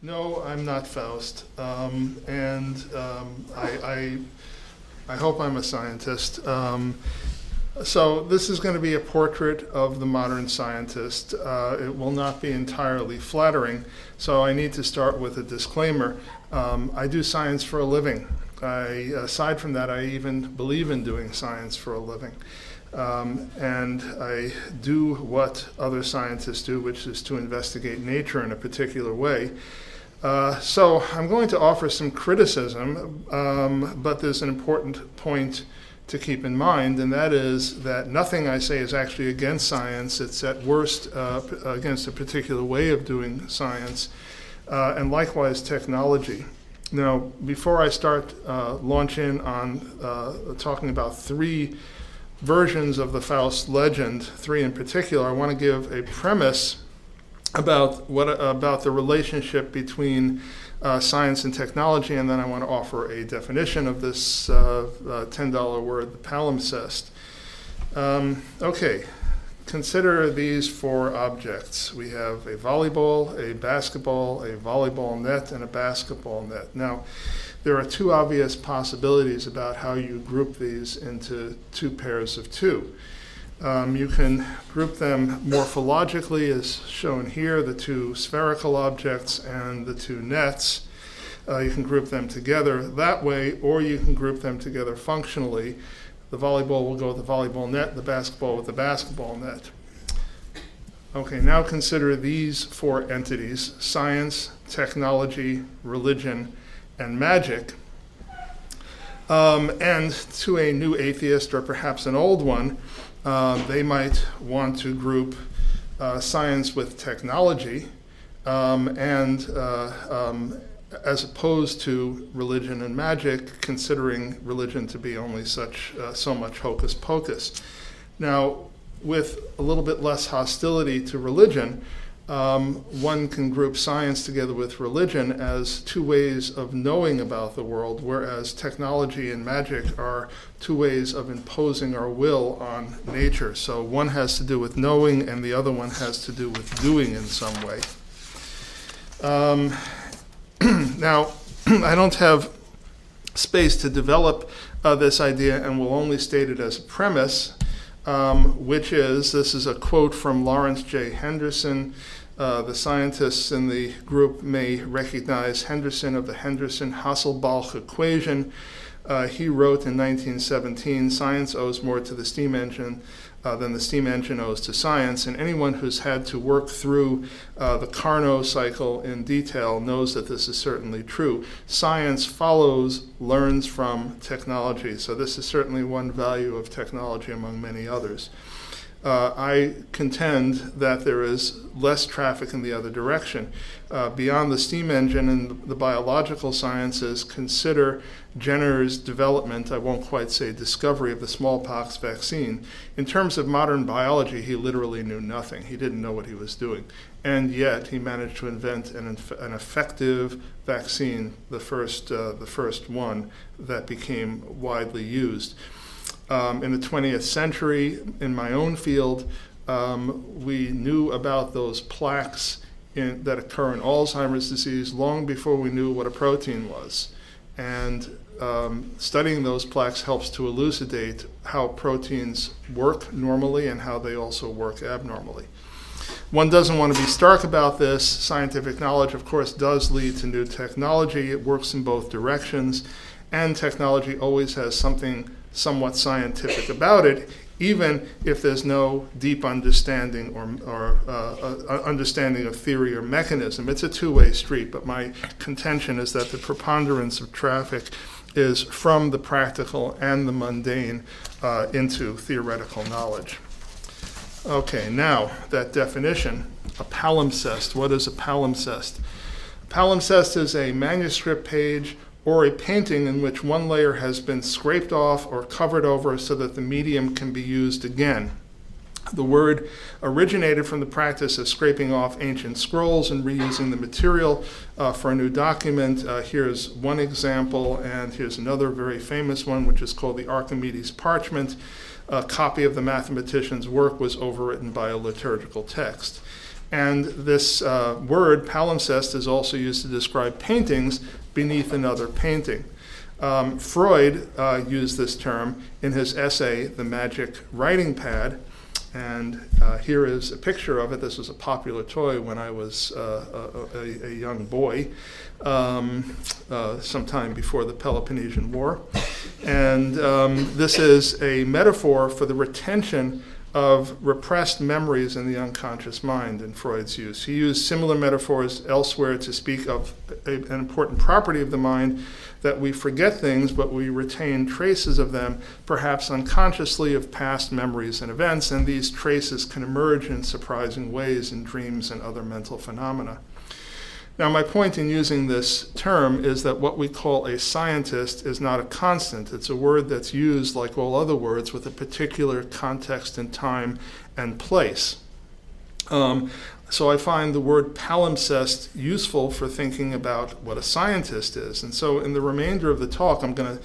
No, I'm not Faust, um, and um, I, I, I hope I'm a scientist. Um, so this is going to be a portrait of the modern scientist. Uh, it will not be entirely flattering, so I need to start with a disclaimer. Um, I do science for a living. I, aside from that, I even believe in doing science for a living. Um, and I do what other scientists do, which is to investigate nature in a particular way. Uh, so I'm going to offer some criticism, um, but there's an important point to keep in mind, and that is that nothing I say is actually against science. It's at worst uh, against a particular way of doing science, uh, and likewise technology. Now, before I start uh, launching on uh, talking about three versions of the Faust legend, three in particular, I want to give a premise about what about the relationship between uh, science and technology, and then I want to offer a definition of this uh, uh, $10 word, the palimpsest. Um, okay, consider these four objects. We have a volleyball, a basketball, a volleyball net, and a basketball net. Now, there are two obvious possibilities about how you group these into two pairs of two. Um, you can group them morphologically, as shown here, the two spherical objects and the two nets. Uh, you can group them together that way, or you can group them together functionally. The volleyball will go with the volleyball net, the basketball with the basketball net. Okay, now consider these four entities science, technology, religion, and magic. Um, and to a new atheist, or perhaps an old one, uh, they might want to group uh, science with technology um, and uh, um, as opposed to religion and magic, considering religion to be only such uh, so much hocus pocus. Now, with a little bit less hostility to religion, um, one can group science together with religion as two ways of knowing about the world, whereas technology and magic are two ways of imposing our will on nature. So one has to do with knowing, and the other one has to do with doing in some way. Um, now, I don't have space to develop uh, this idea and will only state it as a premise, um, which is this is a quote from Lawrence J. Henderson. Uh, the scientists in the group may recognize Henderson of the Henderson Hasselbalch equation. Uh, he wrote in 1917 Science owes more to the steam engine uh, than the steam engine owes to science. And anyone who's had to work through uh, the Carnot cycle in detail knows that this is certainly true. Science follows, learns from technology. So, this is certainly one value of technology among many others uh, I contend that there is less traffic in the other direction. Uh, beyond the steam engine and the biological sciences, consider Jenner's development, I won't quite say discovery, of the smallpox vaccine. In terms of modern biology, he literally knew nothing. He didn't know what he was doing. And yet, he managed to invent an, an effective vaccine, the first, uh, the first one that became widely used um, in the 20th century, in my own field, um, we knew about those plaques in, that occur in Alzheimer's disease long before we knew what a protein was. And um, studying those plaques helps to elucidate how proteins work normally and how they also work abnormally. One doesn't want to be stark about this. Scientific knowledge, of course, does lead to new technology. It works in both directions, and technology always has something somewhat scientific about it, even if there's no deep understanding or, or uh, uh, understanding of theory or mechanism. It's a two way street, but my contention is that the preponderance of traffic is from the practical and the mundane uh, into theoretical knowledge. Okay, now that definition, a palimpsest. What is a palimpsest? Palimpsest is a manuscript page or a painting in which one layer has been scraped off or covered over so that the medium can be used again. The word originated from the practice of scraping off ancient scrolls and reusing the material uh, for a new document. Uh, here's one example, and here's another very famous one, which is called the Archimedes parchment. A copy of the mathematician's work was overwritten by a liturgical text. And this uh, word, palimpsest, is also used to describe paintings beneath another painting. Um, Freud uh, used this term in his essay, The Magic Writing Pad. And uh, here is a picture of it. This was a popular toy when I was uh, a, a, young boy, um, uh, sometime before the Peloponnesian War. And um, this is a metaphor for the retention of repressed memories in the unconscious mind in Freud's use. He used similar metaphors elsewhere to speak of a, an important property of the mind that we forget things, but we retain traces of them, perhaps unconsciously, of past memories and events, and these traces can emerge in surprising ways in dreams and other mental phenomena. Now, my point in using this term is that what we call a scientist is not a constant. It's a word that's used, like all other words, with a particular context and time and place. Um, so I find the word palimpsest useful for thinking about what a scientist is. And so in the remainder of the talk, I'm going to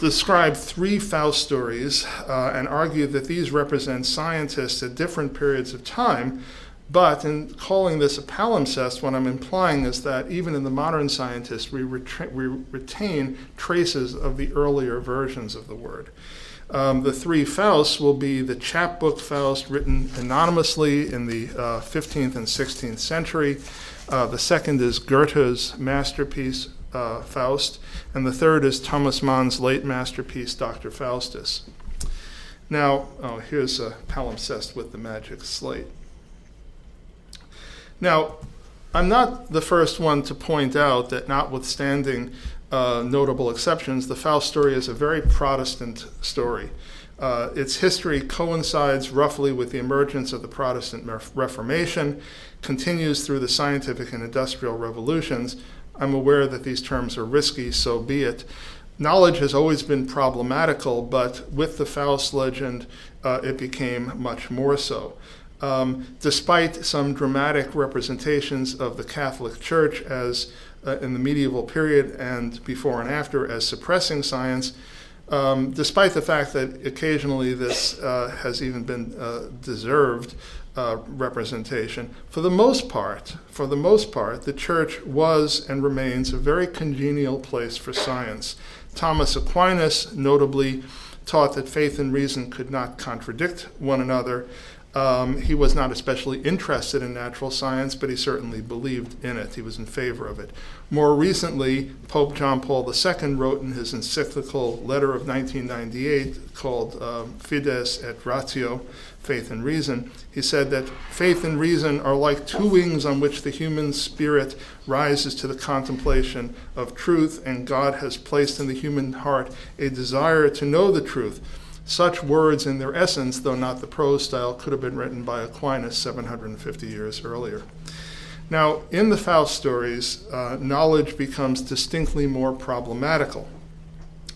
describe three Faust stories uh, and argue that these represent scientists at different periods of time but in calling this a palimpsest, what I'm implying is that even in the modern scientists, we, retra- we retain traces of the earlier versions of the word. Um, the three Fausts will be the chapbook Faust, written anonymously in the uh, 15th and 16th century. Uh, the second is Goethe's masterpiece, uh, Faust. And the third is Thomas Mann's late masterpiece, Dr. Faustus. Now, oh, here's a palimpsest with the magic slate. Now, I'm not the first one to point out that, notwithstanding uh, notable exceptions, the Faust story is a very Protestant story. Uh, its history coincides roughly with the emergence of the Protestant Reformation, continues through the scientific and industrial revolutions. I'm aware that these terms are risky, so be it. Knowledge has always been problematical, but with the Faust legend, uh, it became much more so. Um, despite some dramatic representations of the Catholic Church as uh, in the medieval period and before and after as suppressing science, um, despite the fact that occasionally this uh, has even been uh, deserved uh, representation, for the most part, for the most part, the church was and remains a very congenial place for science. Thomas Aquinas notably taught that faith and reason could not contradict one another, um, he was not especially interested in natural science, but he certainly believed in it. He was in favor of it. More recently, Pope John Paul II wrote in his encyclical letter of 1998 called uh, Fides et Ratio, Faith and Reason, he said that faith and reason are like two wings on which the human spirit rises to the contemplation of truth, and God has placed in the human heart a desire to know the truth. Such words, in their essence, though not the prose style, could have been written by Aquinas 750 years earlier. Now, in the Faust stories, uh, knowledge becomes distinctly more problematical.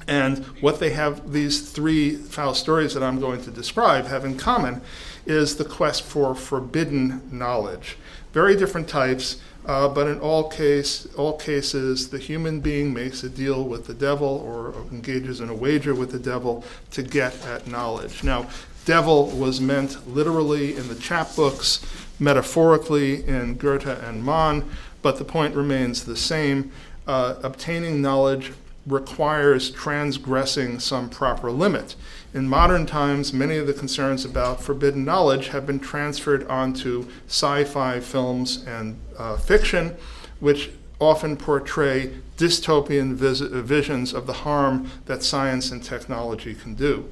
And what they have, these three Faust stories that I'm going to describe, have in common is the quest for forbidden knowledge. Very different types, uh, but in all case, all cases, the human being makes a deal with the devil or engages in a wager with the devil to get at knowledge. Now, devil was meant literally in the chapbooks, metaphorically in Goethe and Mann, but the point remains the same. Uh, obtaining knowledge requires transgressing some proper limit. In modern times, many of the concerns about forbidden knowledge have been transferred onto sci fi films and uh, fiction, which often portray dystopian vis- visions of the harm that science and technology can do.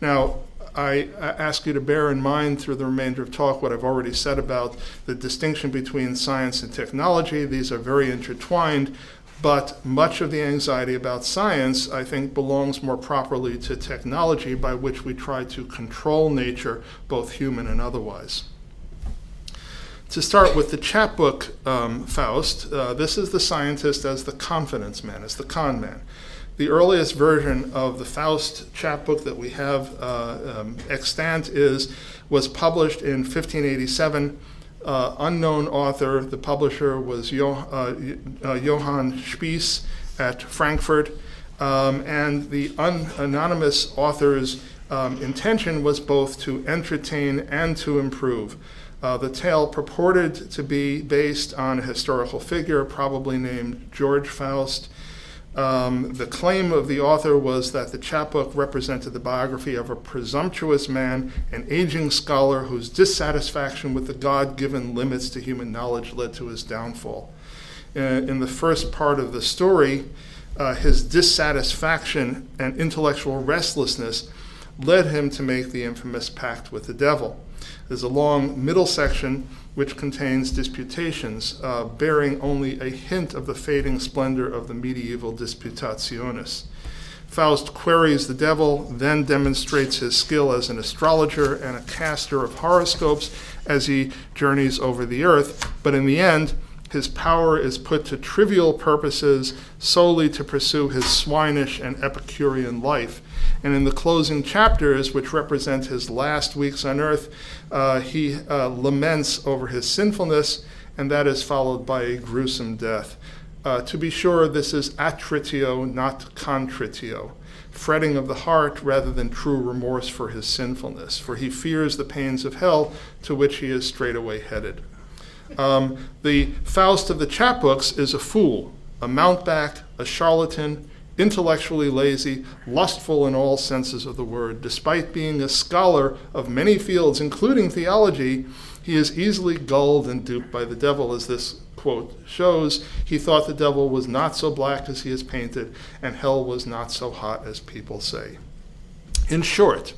Now, I ask you to bear in mind through the remainder of talk what I've already said about the distinction between science and technology. These are very intertwined, but much of the anxiety about science, I think, belongs more properly to technology by which we try to control nature, both human and otherwise. To start with the chapbook um, Faust, uh, this is the scientist as the confidence man, as the con man. The earliest version of the Faust chapbook that we have uh, um, extant is was published in 1587 uh, unknown author. The publisher was jo- uh, uh, Johann Spies at Frankfurt. Um, and the un- anonymous author's um, intention was both to entertain and to improve. Uh, the tale purported to be based on a historical figure, probably named George Faust. Um, the claim of the author was that the chapbook represented the biography of a presumptuous man, an aging scholar whose dissatisfaction with the God given limits to human knowledge led to his downfall. Uh, in the first part of the story, uh, his dissatisfaction and intellectual restlessness led him to make the infamous pact with the devil. There's a long middle section which contains disputations uh, bearing only a hint of the fading splendor of the medieval Disputationes. Faust queries the devil, then demonstrates his skill as an astrologer and a caster of horoscopes as he journeys over the earth, but in the end, his power is put to trivial purposes solely to pursue his swinish and Epicurean life. And in the closing chapters, which represent his last weeks on earth, uh, he uh, laments over his sinfulness, and that is followed by a gruesome death. Uh, to be sure, this is attritio, not contritio, fretting of the heart rather than true remorse for his sinfulness, for he fears the pains of hell to which he is straightway headed. Um, the Faust of the chapbooks is a fool, a mountebank, a charlatan, intellectually lazy, lustful in all senses of the word. Despite being a scholar of many fields, including theology, he is easily gulled and duped by the devil, as this quote shows. He thought the devil was not so black as he is painted, and hell was not so hot as people say. In short,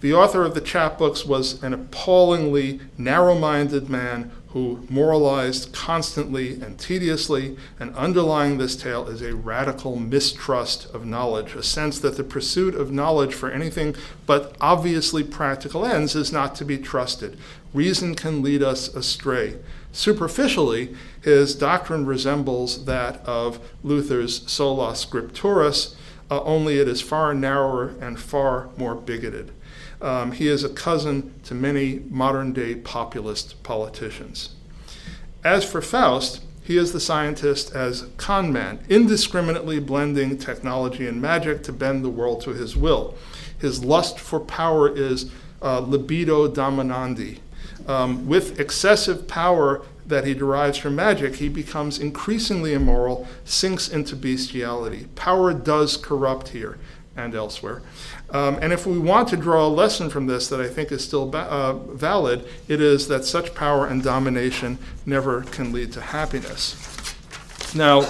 the author of the chapbooks was an appallingly narrow minded man who moralized constantly and tediously, and underlying this tale is a radical mistrust of knowledge, a sense that the pursuit of knowledge for anything but obviously practical ends is not to be trusted. Reason can lead us astray. Superficially, his doctrine resembles that of Luther's sola scripturis, uh, only it is far narrower and far more bigoted. Um, he is a cousin to many modern day populist politicians. As for Faust, he is the scientist as con man, indiscriminately blending technology and magic to bend the world to his will. His lust for power is uh, libido dominandi. Um, with excessive power that he derives from magic, he becomes increasingly immoral, sinks into bestiality. Power does corrupt here and elsewhere. Um, and if we want to draw a lesson from this that I think is still ba- uh, valid, it is that such power and domination never can lead to happiness. Now,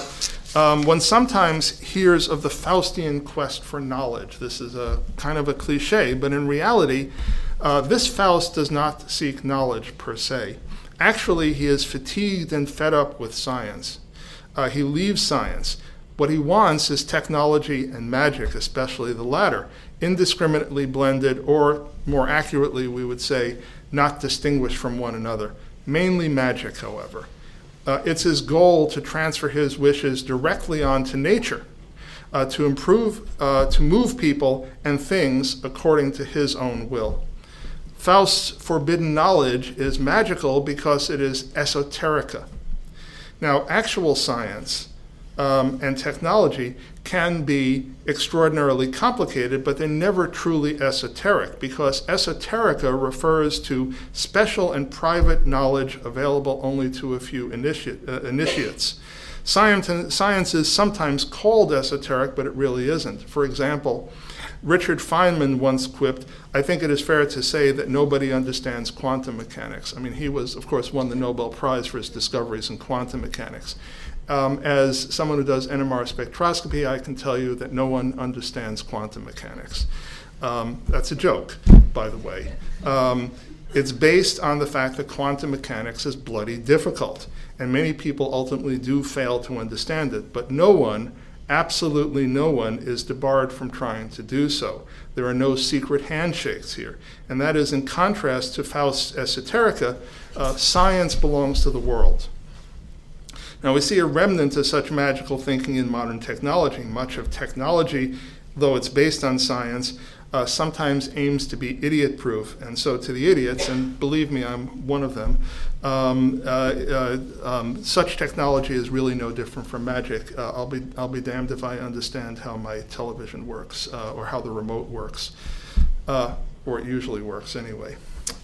um, one sometimes hears of the Faustian quest for knowledge. This is a kind of a cliche, but in reality, uh, this Faust does not seek knowledge per se. Actually, he is fatigued and fed up with science. Uh, he leaves science. What he wants is technology and magic, especially the latter, indiscriminately blended, or more accurately, we would say, not distinguished from one another. Mainly magic, however. Uh, it's his goal to transfer his wishes directly onto nature, uh, to improve, uh, to move people and things according to his own will. Faust's forbidden knowledge is magical because it is esoterica. Now, actual science um, and technology can be extraordinarily complicated, but they're never truly esoteric because esoterica refers to special and private knowledge available only to a few initi- uh, initiates. Science, science is sometimes called esoteric, but it really isn't. For example, Richard Feynman once quipped, I think it is fair to say that nobody understands quantum mechanics. I mean, he was, of course, won the Nobel Prize for his discoveries in quantum mechanics. Um, as someone who does NMR spectroscopy, I can tell you that no one understands quantum mechanics. Um, that's a joke, by the way. Um, it's based on the fact that quantum mechanics is bloody difficult, and many people ultimately do fail to understand it, but no one, absolutely no one, is debarred from trying to do so. There are no secret handshakes here, and that is in contrast to Faust's Esoterica, uh, science belongs to the world. Now, we see a remnant of such magical thinking in modern technology. Much of technology, though it's based on science, uh, sometimes aims to be idiot proof. And so, to the idiots, and believe me, I'm one of them, um, uh, uh, um, such technology is really no different from magic. Uh, I'll, be, I'll be damned if I understand how my television works uh, or how the remote works, uh, or it usually works anyway.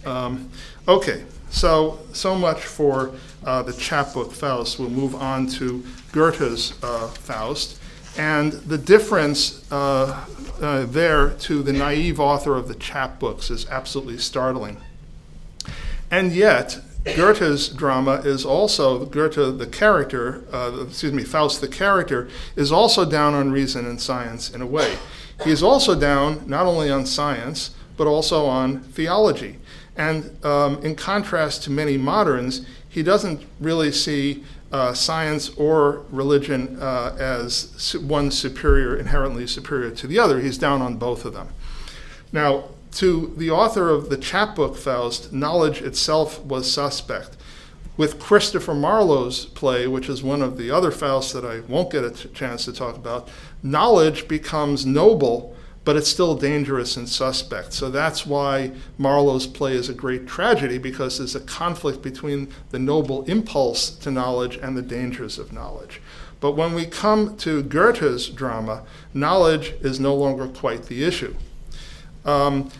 Um, okay, so so much for uh, the chapbook Faust. We'll move on to Goethe's uh, Faust. And the difference uh, uh, there to the naive author of the chapbooks is absolutely startling. And yet, Goethe's drama is also, Goethe, the character, uh, excuse me, Faust, the character, is also down on reason and science in a way. He is also down not only on science, but also on theology. And um, in contrast to many moderns, he doesn't really see uh, science or religion uh, as one superior, inherently superior to the other. He's down on both of them. Now, to the author of the chapbook Faust, knowledge itself was suspect. With Christopher Marlowe's play, which is one of the other Fausts that I won't get a chance to talk about, knowledge becomes noble but it's still dangerous and suspect. So that's why Marlowe's play is a great tragedy because there's a conflict between the noble impulse to knowledge and the dangers of knowledge. But when we come to Goethe's drama, knowledge is no longer quite the issue. Um,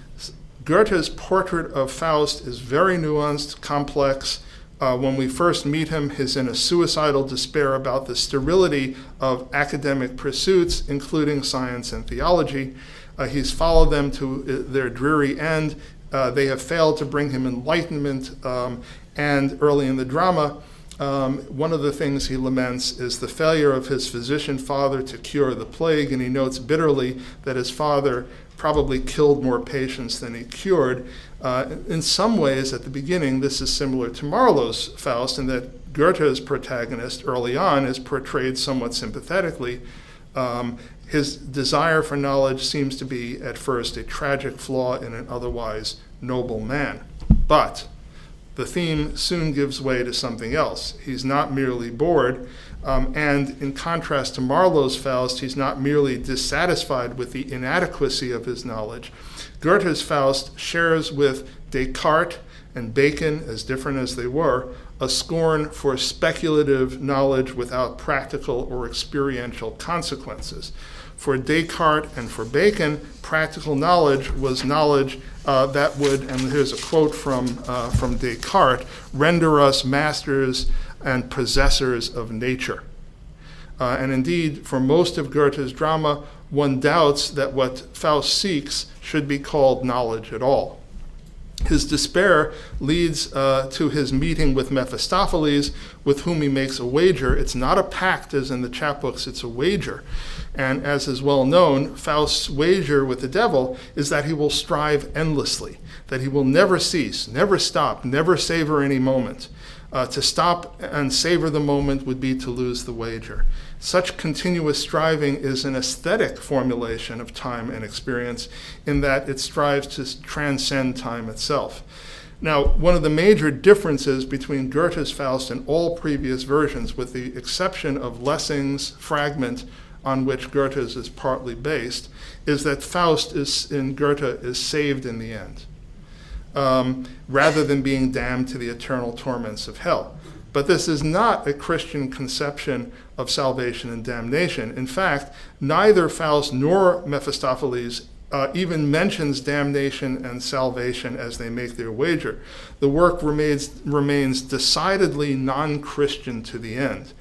Goethe's portrait of Faust is very nuanced, complex, uh, when we first meet him, he's in a suicidal despair about the sterility of academic pursuits, including science and theology. Uh, he's followed them to uh, their dreary end. Uh, they have failed to bring him enlightenment. Um, and early in the drama, um, one of the things he laments is the failure of his physician father to cure the plague, and he notes bitterly that his father probably killed more patients than he cured. Uh, in some ways, at the beginning, this is similar to Marlowe's Faust in that Goethe's protagonist early on is portrayed somewhat sympathetically. Um, his desire for knowledge seems to be, at first, a tragic flaw in an otherwise noble man. But the theme soon gives way to something else. He's not merely bored, um, and in contrast to Marlowe's Faust, he's not merely dissatisfied with the inadequacy of his knowledge. Goethe's Faust shares with Descartes and Bacon, as different as they were, a scorn for speculative knowledge without practical or experiential consequences. For Descartes and for Bacon, practical knowledge was knowledge uh, that would, and here's a quote from, uh, from Descartes, render us masters and possessors of nature. Uh, and indeed, for most of Goethe's drama, one doubts that what Faust seeks should be called knowledge at all. His despair leads uh, to his meeting with Mephistopheles, with whom he makes a wager. It's not a pact as in the chapbooks, it's a wager. And as is well known, Faust's wager with the devil is that he will strive endlessly, that he will never cease, never stop, never savor any moment. Uh, to stop and savor the moment would be to lose the wager. Such continuous striving is an aesthetic formulation of time and experience in that it strives to transcend time itself. Now, one of the major differences between Goethe's Faust and all previous versions, with the exception of Lessing's fragment on which Goethe's is partly based, is that Faust is, in Goethe is saved in the end um, rather than being damned to the eternal torments of hell. But this is not a Christian conception of salvation and damnation. In fact, neither Faust nor Mephistopheles uh, even mentions damnation and salvation as they make their wager. The work remains, remains decidedly non Christian to the end.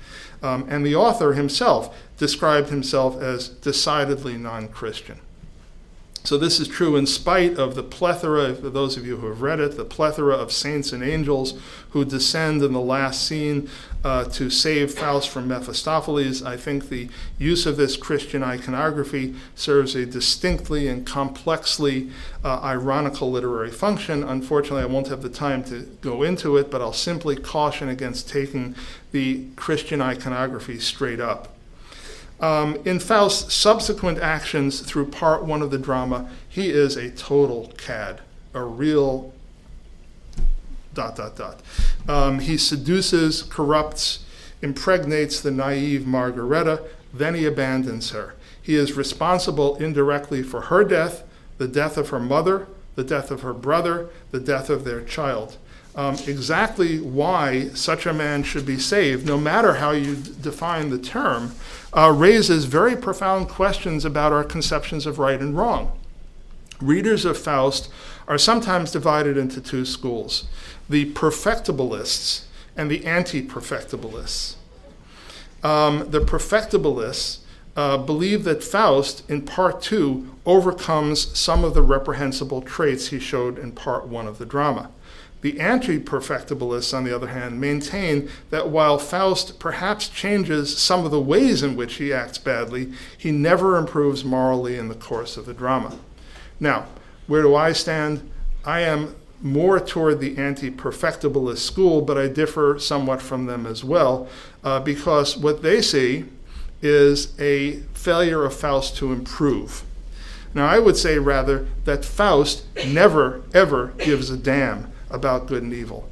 Um, and the author himself described himself as decidedly non Christian. So this is true in spite of the plethora, for those of you who have read it, the plethora of saints and angels who descend in the last scene uh, to save Faust from Mephistopheles. I think the use of this Christian iconography serves a distinctly and complexly uh, ironical literary function. Unfortunately, I won't have the time to go into it, but I'll simply caution against taking the Christian iconography straight up. Um, in Faust's subsequent actions through part one of the drama, he is a total cad, a real dot, dot, dot. Um, he seduces, corrupts, impregnates the naive Margareta, then he abandons her. He is responsible indirectly for her death, the death of her mother, the death of her brother, the death of their child um, exactly why such a man should be saved, no matter how you d- define the term, uh, raises very profound questions about our conceptions of right and wrong. readers of Faust are sometimes divided into two schools the perfectibilists and the anti perfectibilists. Um, the perfectibilists uh, believe that Faust, in part two, overcomes some of the reprehensible traits he showed in part one of the drama. The anti perfectibilists, on the other hand, maintain that while Faust perhaps changes some of the ways in which he acts badly, he never improves morally in the course of the drama. Now, where do I stand? I am more toward the anti perfectibilist school, but I differ somewhat from them as well, uh, because what they see is a failure of Faust to improve. Now, I would say rather that Faust never, ever gives a damn about good and evil,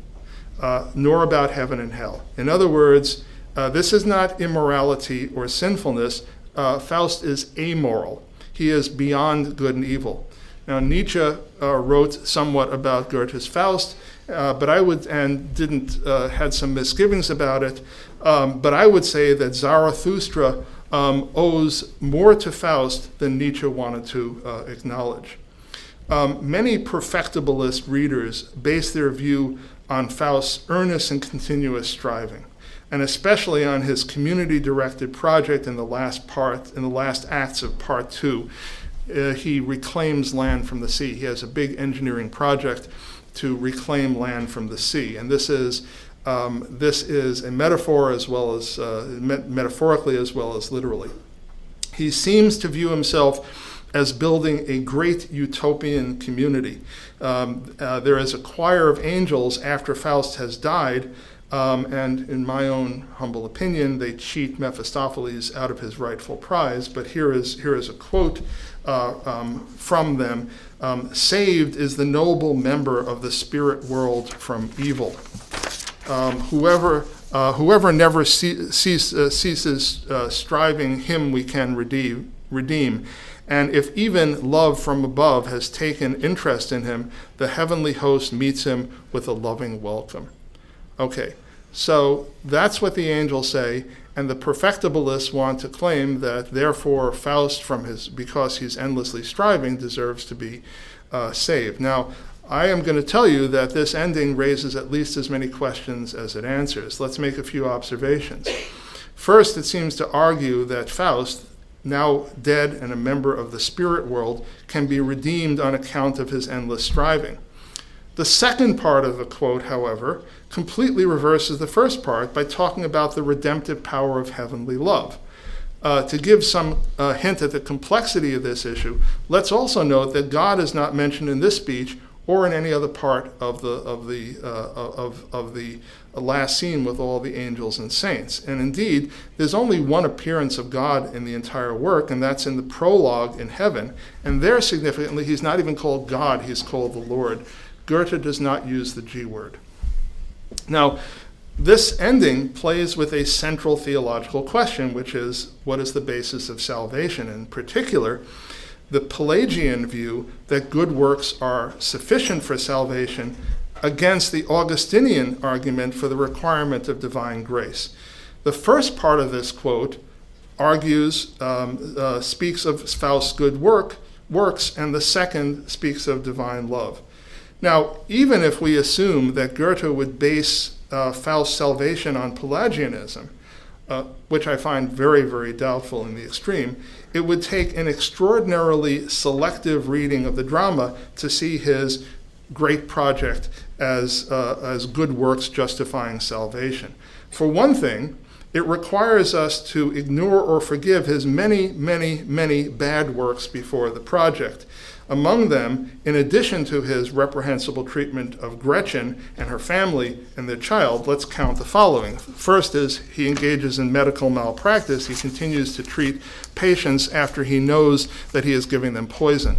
uh, nor about heaven and hell. In other words, uh, this is not immorality or sinfulness. Uh, Faust is amoral. He is beyond good and evil. Now, Nietzsche uh, wrote somewhat about Goethe's Faust, uh, but I would, and didn't, uh, had some misgivings about it, um, but I would say that Zarathustra um, owes more to Faust than Nietzsche wanted to acknowledge. Um, many perfectibilist readers base their view on Faust's earnest and continuous striving, and especially on his community-directed project in the last part, in the last acts of Part Two. Uh, he reclaims land from the sea. He has a big engineering project to reclaim land from the sea, and this is um, this is a metaphor as well as uh, met- metaphorically as well as literally. He seems to view himself as building a great utopian community. Um, uh, there is a choir of angels after Faust has died, um, and in my own humble opinion, they cheat Mephistopheles out of his rightful prize. But here is, here is a quote uh, um, from them um, Saved is the noble member of the spirit world from evil. Um, whoever uh, whoever never ce- cease, uh, ceases uh, striving, him we can redeem. redeem. And if even love from above has taken interest in him, the heavenly host meets him with a loving welcome. Okay, so that's what the angels say, and the perfectibilists want to claim that therefore Faust, from his because he's endlessly striving, deserves to be uh, saved. Now, I am going to tell you that this ending raises at least as many questions as it answers. Let's make a few observations. First, it seems to argue that Faust, now dead and a member of the spirit world, can be redeemed on account of his endless striving. The second part of the quote, however, completely reverses the first part by talking about the redemptive power of heavenly love. Uh, to give some uh, hint at the complexity of this issue, let's also note that God is not mentioned in this speech or in any other part of the of the uh, of of the last scene with all the angels and saints. And indeed, there's only one appearance of God in the entire work, and that's in the prologue in heaven. And there, significantly, he's not even called God, he's called the Lord. Goethe does not use the G word. Now, this ending plays with a central theological question, which is what is the basis of salvation? In particular, the Pelagian view that good works are sufficient for salvation against the Augustinian argument for the requirement of divine grace. The first part of this quote argues, um, uh, speaks of Faust's good work, works, and the second speaks of divine love. Now, even if we assume that Goethe would base uh, Faust's salvation on Pelagianism, uh, which I find very, very doubtful in the extreme, it would take an extraordinarily selective reading of the drama to see his great project as, uh, as good works justifying salvation. For one thing, it requires us to ignore or forgive his many, many, many bad works before the project. Among them, in addition to his reprehensible treatment of Gretchen and her family and their child, let's count the following. First is he engages in medical malpractice. He continues to treat patients after he knows that he is giving them poison.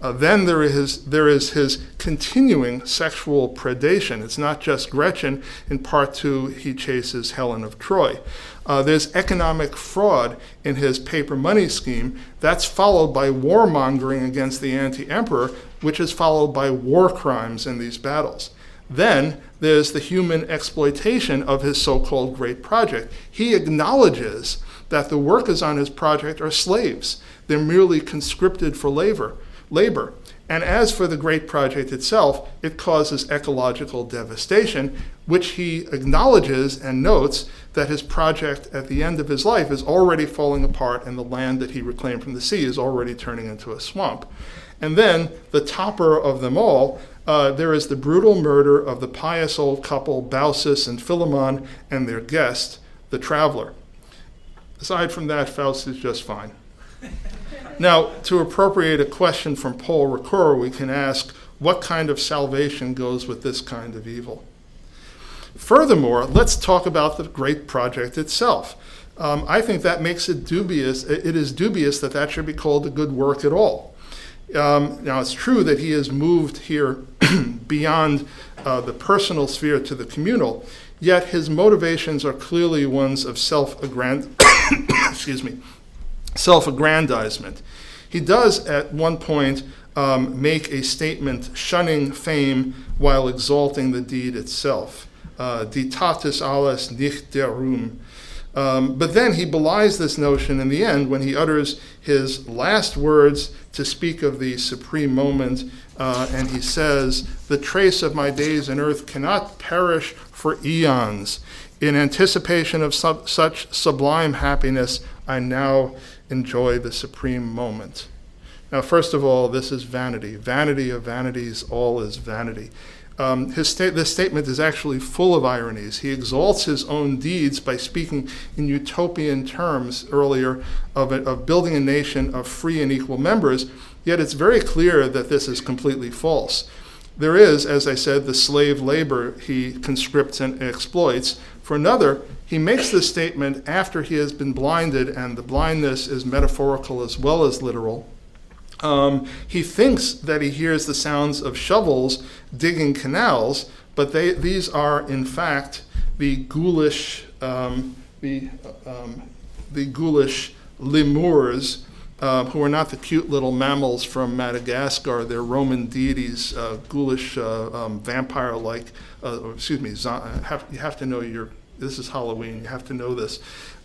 Uh, then there is, there is his continuing sexual predation. It's not just Gretchen. In part two, he chases Helen of Troy. Uh, there's economic fraud in his paper money scheme. That's followed by warmongering against the anti emperor, which is followed by war crimes in these battles. Then there's the human exploitation of his so called great project. He acknowledges that the workers on his project are slaves, they're merely conscripted for labor labor. And as for the great project itself, it causes ecological devastation, which he acknowledges and notes that his project at the end of his life is already falling apart and the land that he reclaimed from the sea is already turning into a swamp. And then the topper of them all, uh, there is the brutal murder of the pious old couple, Baucis and Philemon, and their guest, the traveler. Aside from that, Faust is just fine. now, to appropriate a question from Paul Ricoeur, we can ask what kind of salvation goes with this kind of evil? Furthermore, let's talk about the great project itself. Um, I think that makes it dubious. It is dubious that that should be called a good work at all. Um, now, it's true that he has moved here beyond uh, the personal sphere to the communal, yet his motivations are clearly ones of self-aggrand- excuse me, self-aggrandizement. He does at one point um, make a statement shunning fame while exalting the deed itself. Uh, Ditatis alles nicht der Ruhm. Um, but then he belies this notion in the end when he utters his last words to speak of the supreme moment, uh, and he says, The trace of my days in earth cannot perish for eons. In anticipation of such sublime happiness, I now enjoy the supreme moment. Now, first of all, this is vanity. Vanity of vanities, all is vanity. Um, his sta- this statement is actually full of ironies. He exalts his own deeds by speaking in utopian terms earlier of, a, of building a nation of free and equal members, yet it's very clear that this is completely false. There is, as I said, the slave labor he conscripts and exploits. For another, he makes this statement after he has been blinded, and the blindness is metaphorical as well as literal. Um, he thinks that he hears the sounds of shovels digging canals, but they, these are in fact the ghoulish, um, the, um, the ghoulish lemurs, uh, who are not the cute little mammals from Madagascar. They're Roman deities, uh, ghoulish, uh, um, vampire-like. Uh, excuse me. Zo- have, you have to know your. This is Halloween. You have to know this.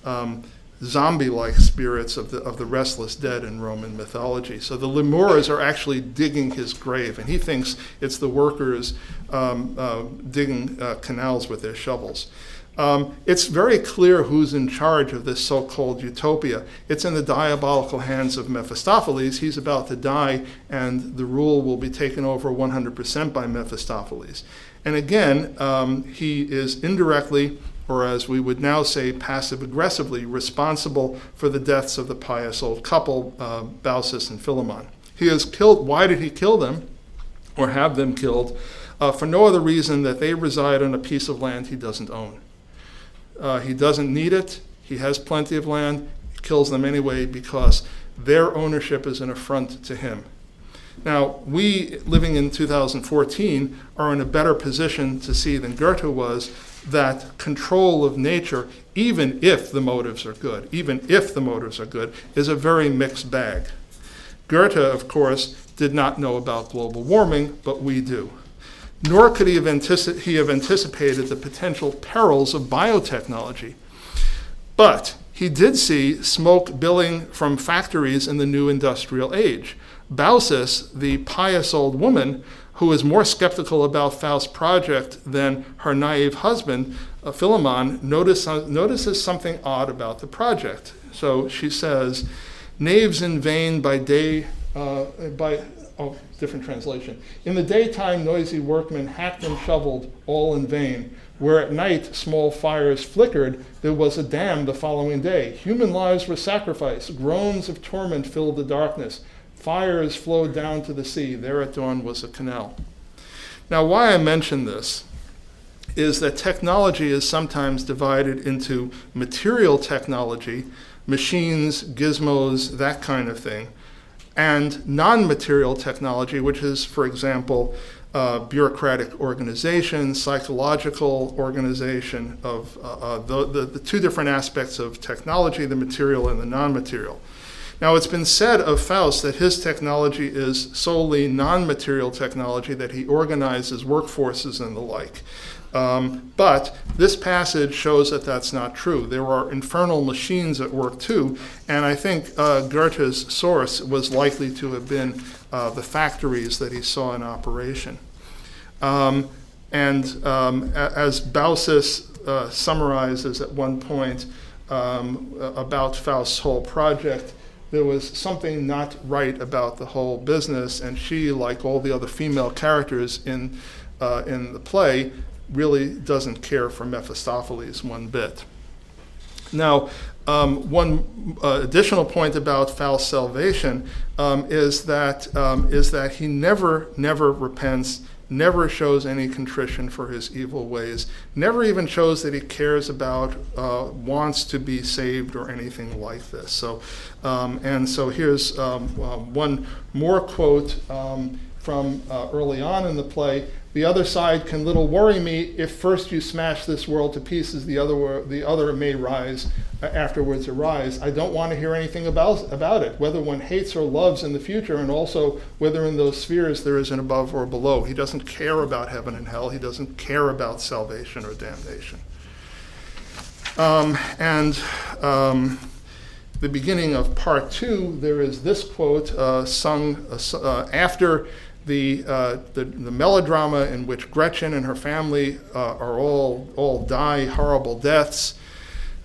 Um, zombie-like spirits of the of the restless dead in Roman mythology. So the lemurs are actually digging his grave, and he thinks it's the workers um, uh, digging uh, canals with their shovels. Um, it's very clear who's in charge of this so-called utopia. It's in the diabolical hands of Mephistopheles. He's about to die, and the rule will be taken over 100% by Mephistopheles. And again, um, he is indirectly or as we would now say, passive aggressively responsible for the deaths of the pious old couple, uh, Baucis and Philemon. He has killed, why did he kill them or have them killed? Uh, for no other reason that they reside on a piece of land he doesn't own. Uh, he doesn't need it, he has plenty of land, he kills them anyway because their ownership is an affront to him. Now, we living in 2014 are in a better position to see than Goethe was that control of nature, even if the motives are good, even if the motives are good, is a very mixed bag. Goethe, of course, did not know about global warming, but we do. Nor could he have, he have anticipated the potential perils of biotechnology. But he did see smoke billing from factories in the new industrial age. Baucis, the pious old woman, who is more skeptical about Faust's project than her naive husband, uh, Philemon, notice, notices something odd about the project. So she says, Knaves in vain by day, uh, by, different translation. In the daytime, noisy workmen hacked and shoveled, all in vain. Where at night small fires flickered, there was a dam the following day. Human lives were sacrificed, groans of torment filled the darkness. Fires flowed down to the sea. There at dawn was a canal. Now, why I mention this is that technology is sometimes divided into material technology, machines, gizmos, that kind of thing, and non material technology, which is, for example, uh, bureaucratic organization, psychological organization of uh, uh, the, the, the two different aspects of technology, the material and the non material. Now, it's been said of Faust that his technology is solely non material technology, that he organizes workforces and the like. Um, but this passage shows that that's not true. There are infernal machines at work too, and I think uh, Goethe's source was likely to have been uh, the factories that he saw in operation. Um, and um, as Baucis uh, summarizes at one point um, about Faust's whole project, there was something not right about the whole business, and she, like all the other female characters in, uh, in the play, really doesn't care for Mephistopheles one bit. Now, um, one uh, additional point about Faust's salvation um, is that um, is that he never never repents, never shows any contrition for his evil ways, never even shows that he cares about, uh, wants to be saved or anything like this. So, um, and so here's um, uh, one more quote um, from uh, early on in the play. The other side can little worry me. If first you smash this world to pieces, the other, the other may rise, uh, afterwards arise. I don't want to hear anything about, about it, whether one hates or loves in the future, and also whether in those spheres there is an above or below. He doesn't care about heaven and hell. He doesn't care about salvation or damnation. Um, and um, the beginning of part two, there is this quote uh, sung uh, uh after the, uh, the, the, melodrama in which Gretchen and her family uh, are all, all die horrible deaths.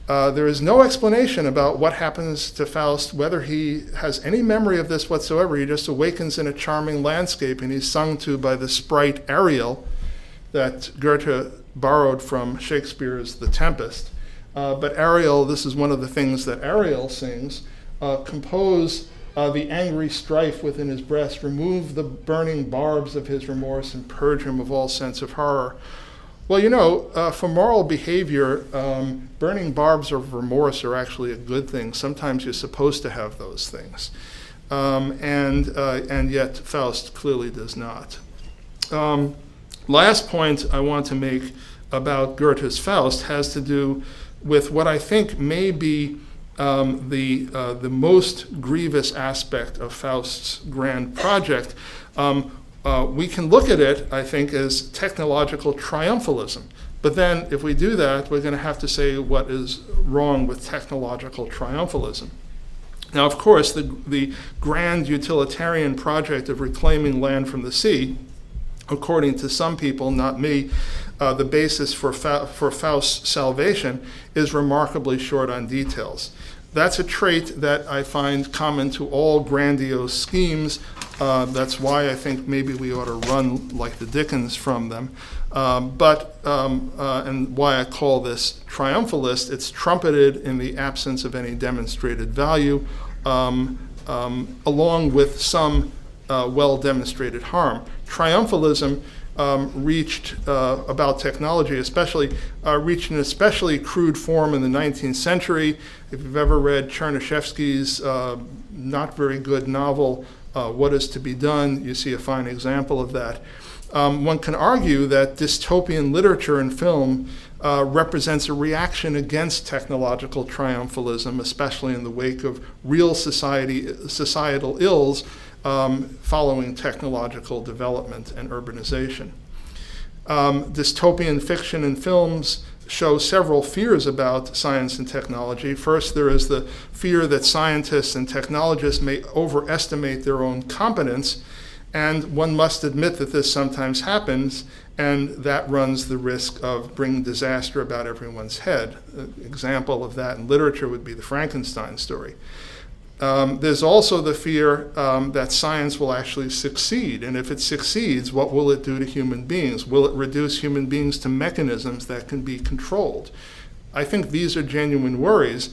Uh, there is no explanation about what happens to Faust, whether he has any memory of this whatsoever. He just awakens in a charming landscape and he's sung to by the sprite Ariel that Goethe borrowed from Shakespeare's The Tempest. Uh, but Ariel, this is one of the things that Ariel sings, uh, compose uh, the angry strife within his breast, remove the burning barbs of his remorse, and purge him of all sense of horror. Well, you know, uh, for moral behavior, um, burning barbs of remorse are actually a good thing. Sometimes you're supposed to have those things. Um, and, uh, and yet, Faust clearly does not. Um, last point I want to make about Goethe's Faust has to do with what I think may be um, the, uh, the most grievous aspect of Faust's grand project. Um, uh, we can look at it, I think, as technological triumphalism. But then, if we do that, we're going to have to say what is wrong with technological triumphalism. Now, of course, the, the grand utilitarian project of reclaiming land from the sea, according to some people, not me, uh, the basis for, Fa- for Faust's salvation is remarkably short on details. That's a trait that I find common to all grandiose schemes. Uh, that's why I think maybe we ought to run like the Dickens from them. Um, but, um, uh, and why I call this triumphalist, it's trumpeted in the absence of any demonstrated value, um, um along with some uh, well demonstrated harm. Triumphalism um, reached uh, about technology, especially uh, reached an especially crude form in the 19th century. If you've ever read Chernyshevsky's uh, not very good novel, uh, What is to be Done, you see a fine example of that. Um, one can argue that dystopian literature and film uh, represents a reaction against technological triumphalism, especially in the wake of real society, societal ills um, following technological development and urbanization. Um, dystopian fiction and films show several fears about science and technology. First, there is the fear that scientists and technologists may overestimate their own competence, and one must admit that this sometimes happens, and that runs the risk of bringing disaster about everyone's head. An example of that in literature would be the Frankenstein story. Um, there's also the fear um, that science will actually succeed. And if it succeeds, what will it do to human beings? Will it reduce human beings to mechanisms that can be controlled? I think these are genuine worries.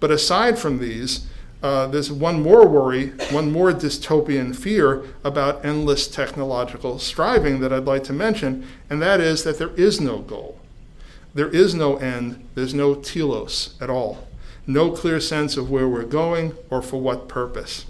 But aside from these, uh, there's one more worry, one more dystopian fear about endless technological striving that I'd like to mention, and that is that there is no goal. There is no end, there's no telos at all no clear sense of where we're going or for what purpose.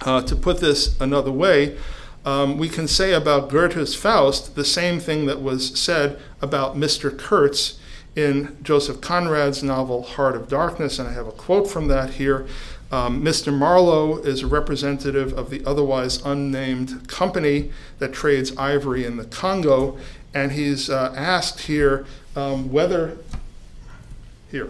Uh, to put this another way, um, we can say about Goethe's Faust the same thing that was said about Mr. Kurtz in Joseph Conrad's novel Heart of Darkness, and I have a quote from that here. Um, Mr. Marlowe is a representative of the otherwise unnamed company that trades ivory in the Congo, and he's uh, asked here um, whether, here,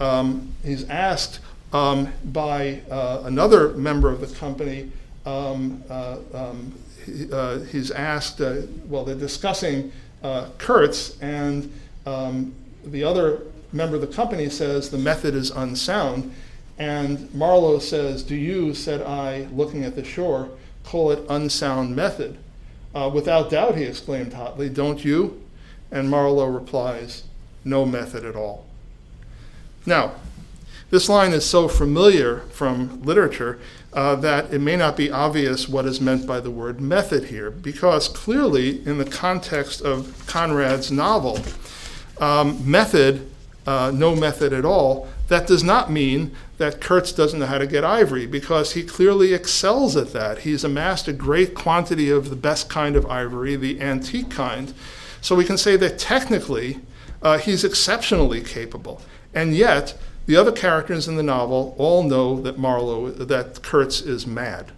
um, he's asked um, by uh, another member of the company um, uh, um, he, uh, he's asked, uh, well, they're discussing uh, Kurtz, and um, the other member of the company says the method is unsound. And Marlowe says, Do you, said I, looking at the shore, call it unsound method? Uh, without doubt, he exclaimed hotly, Don't you? And Marlowe replies, No method at all. Now, this line is so familiar from literature uh, that it may not be obvious what is meant by the word method here, because clearly, in the context of Conrad's novel, um, method, uh, no method at all, that does not mean that Kurtz doesn't know how to get ivory, because he clearly excels at that. He's amassed a great quantity of the best kind of ivory, the antique kind. So we can say that technically, uh, he's exceptionally capable. And yet, the other characters in the novel all know that Marlowe, that Kurtz is mad.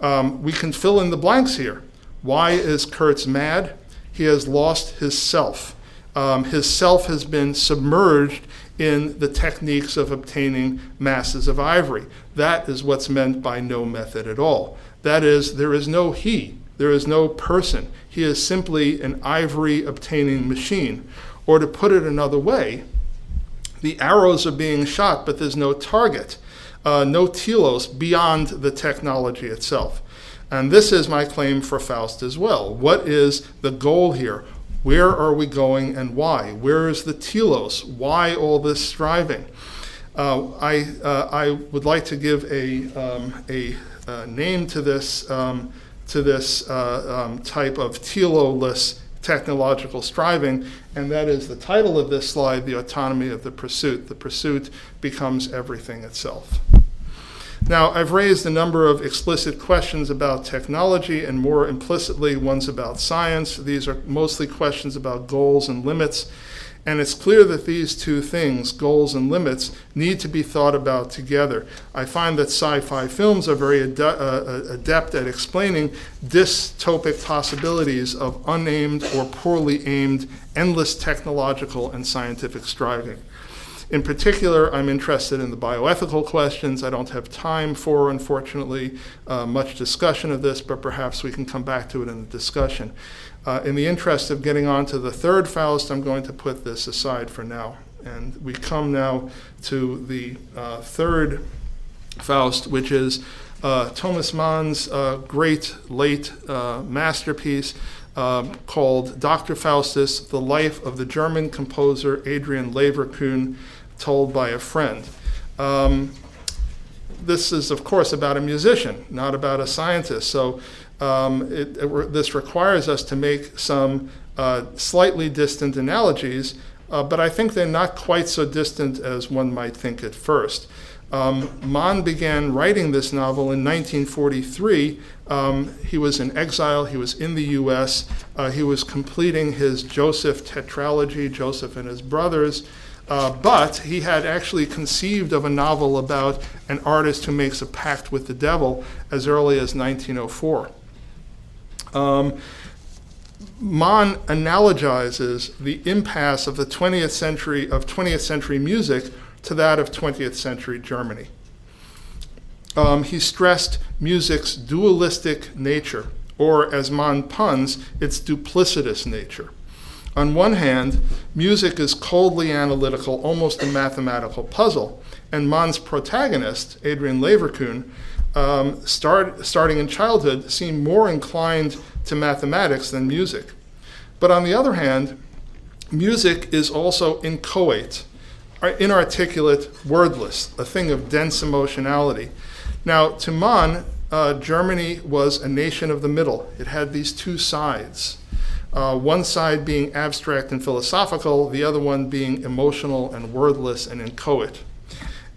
Um, we can fill in the blanks here. Why is Kurtz mad? He has lost his self. Um, his self has been submerged in the techniques of obtaining masses of ivory. That is what's meant by no method at all. That is, there is no he, there is no person. He is simply an ivory obtaining machine. Or to put it another way, the arrows are being shot, but there's no target, uh, no telos beyond the technology itself. And this is my claim for Faust as well. What is the goal here? Where are we going and why? Where is the telos? Why all this striving? Uh, I, uh, I would like to give a, um, a uh, name to this, um, to this uh, um, type of teloless technological striving, and that is the title of this slide, The Autonomy of the Pursuit. The pursuit becomes everything itself. Now, I've raised a number of explicit questions about technology and more implicitly ones about science. These are mostly questions about goals and limits. And it's clear that these two things, goals and limits, need to be thought about together. I find that sci fi films are very ade- uh, adept at explaining dystopic possibilities of unaimed or poorly aimed, endless technological and scientific striving. In particular, I'm interested in the bioethical questions. I don't have time for, unfortunately, uh, much discussion of this, but perhaps we can come back to it in the discussion. Uh, in the interest of getting on to the third Faust, I'm going to put this aside for now. And we come now to the uh, third Faust, which is uh, Thomas Mann's uh, great late uh, masterpiece um, called Dr. Faustus The Life of the German Composer Adrian Leverkühn, told by a friend. Um, this is, of course, about a musician, not about a scientist. So um, it, it, this requires us to make some uh, slightly distant analogies, uh, but I think they're not quite so distant as one might think at first. Um, Mann began writing this novel in 1943. Um, he was in exile, he was in the US, uh, he was completing his Joseph tetralogy, Joseph and his brothers. Uh, but he had actually conceived of a novel about an artist who makes a pact with the devil as early as 1904. Um, Mann analogizes the impasse of the 20th century of 20th century music to that of 20th century Germany. Um, he stressed music's dualistic nature, or as Mann puns, its duplicitous nature. On one hand, music is coldly analytical, almost a mathematical puzzle, and Mann's protagonist, Adrian Leverkühn, um, start, starting in childhood, seem more inclined to mathematics than music. But on the other hand, music is also inchoate, inarticulate, wordless, a thing of dense emotionality. Now, to Mann, uh, Germany was a nation of the middle. It had these two sides. Uh, one side being abstract and philosophical, the other one being emotional and wordless and inchoate.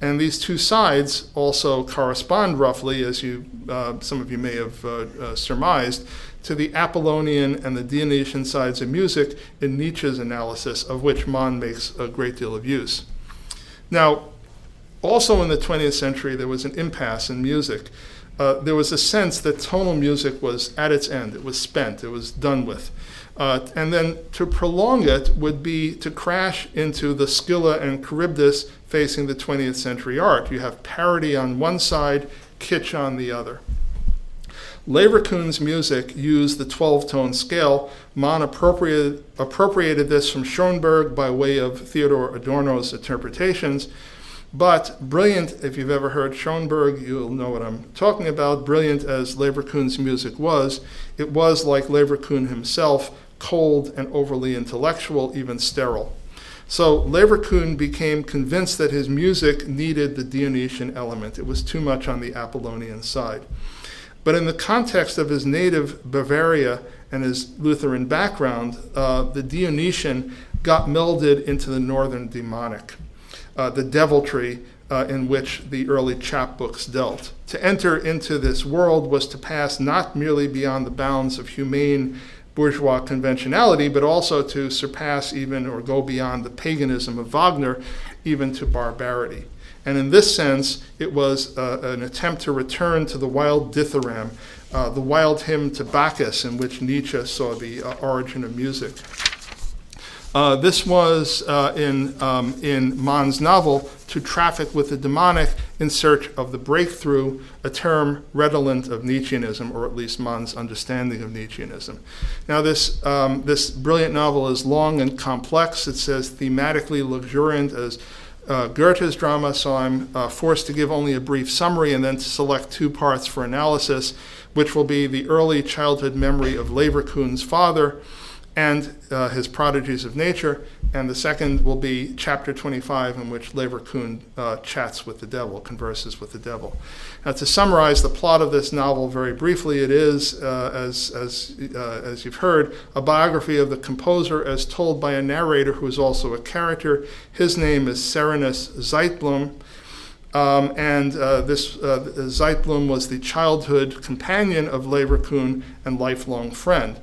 And these two sides also correspond roughly, as you, uh, some of you may have uh, uh, surmised, to the Apollonian and the Dionysian sides of music in Nietzsche's analysis, of which Mann makes a great deal of use. Now, also in the 20th century, there was an impasse in music. Uh, there was a sense that tonal music was at its end, it was spent, it was done with. Uh, and then to prolong it would be to crash into the Scylla and Charybdis facing the 20th century art. You have parody on one side, kitsch on the other. Leverkuhn's music used the 12 tone scale. Mann appropriated, appropriated this from Schoenberg by way of Theodore Adorno's interpretations. But brilliant, if you've ever heard Schoenberg, you'll know what I'm talking about. Brilliant as Leverkuhn's music was, it was like Leverkuhn himself, cold and overly intellectual, even sterile. So Leverkuhn became convinced that his music needed the Dionysian element. It was too much on the Apollonian side. But in the context of his native Bavaria and his Lutheran background, uh, the Dionysian got melded into the northern demonic, uh, the deviltry uh, in which the early chapbooks dealt. To enter into this world was to pass not merely beyond the bounds of humane bourgeois conventionality, but also to surpass even or go beyond the paganism of Wagner, even to barbarity. And in this sense, it was uh, an attempt to return to the wild dithyramb, uh, the wild hymn to Bacchus, in which Nietzsche saw the uh, origin of music. Uh, this was uh, in, um, in Mann's novel, To Traffic with the Demonic in Search of the Breakthrough, a term redolent of Nietzscheanism, or at least Mann's understanding of Nietzscheanism. Now, this, um, this brilliant novel is long and complex. It says thematically luxuriant as uh, Goethe's drama, so I'm uh, forced to give only a brief summary and then to select two parts for analysis, which will be the early childhood memory of Leverkuhn's father and uh, his prodigies of nature. And the second will be chapter 25, in which Leverkuhn uh, chats with the devil, converses with the devil. Now, to summarize the plot of this novel very briefly, it is, uh, as, as, uh, as you've heard, a biography of the composer as told by a narrator who is also a character. His name is Serenus Zeitblom. Um, and uh, this uh, Zeitblom was the childhood companion of Leverkuhn and lifelong friend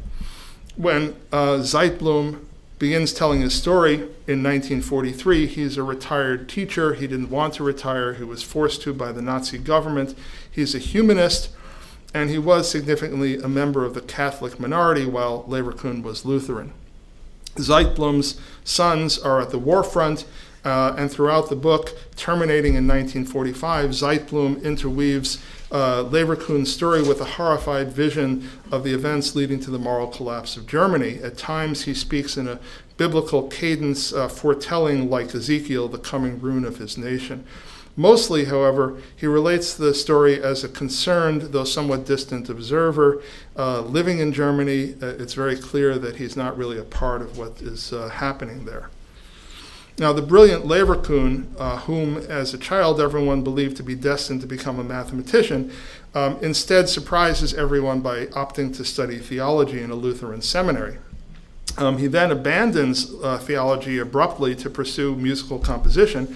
when uh, Zeitblom begins telling his story in 1943, he's a retired teacher. He didn't want to retire, he was forced to by the Nazi government. He's a humanist, and he was significantly a member of the Catholic minority while Leverkuhn was Lutheran. Zeitblom's sons are at the war front, uh, and throughout the book, terminating in 1945, Zeitblom interweaves uh, Leverkuhn's story with a horrified vision of the events leading to the moral collapse of Germany. At times, he speaks in a biblical cadence, uh, foretelling, like Ezekiel, the coming ruin of his nation. Mostly, however, he relates the story as a concerned, though somewhat distant observer. Uh, living in Germany, uh, it's very clear that he's not really a part of what is uh, happening there. Now, the brilliant Leverkuhn, uh, whom as a child everyone believed to be destined to become a mathematician, um, instead surprises everyone by opting to study theology in a Lutheran seminary. Um, he then abandons uh, theology abruptly to pursue musical composition,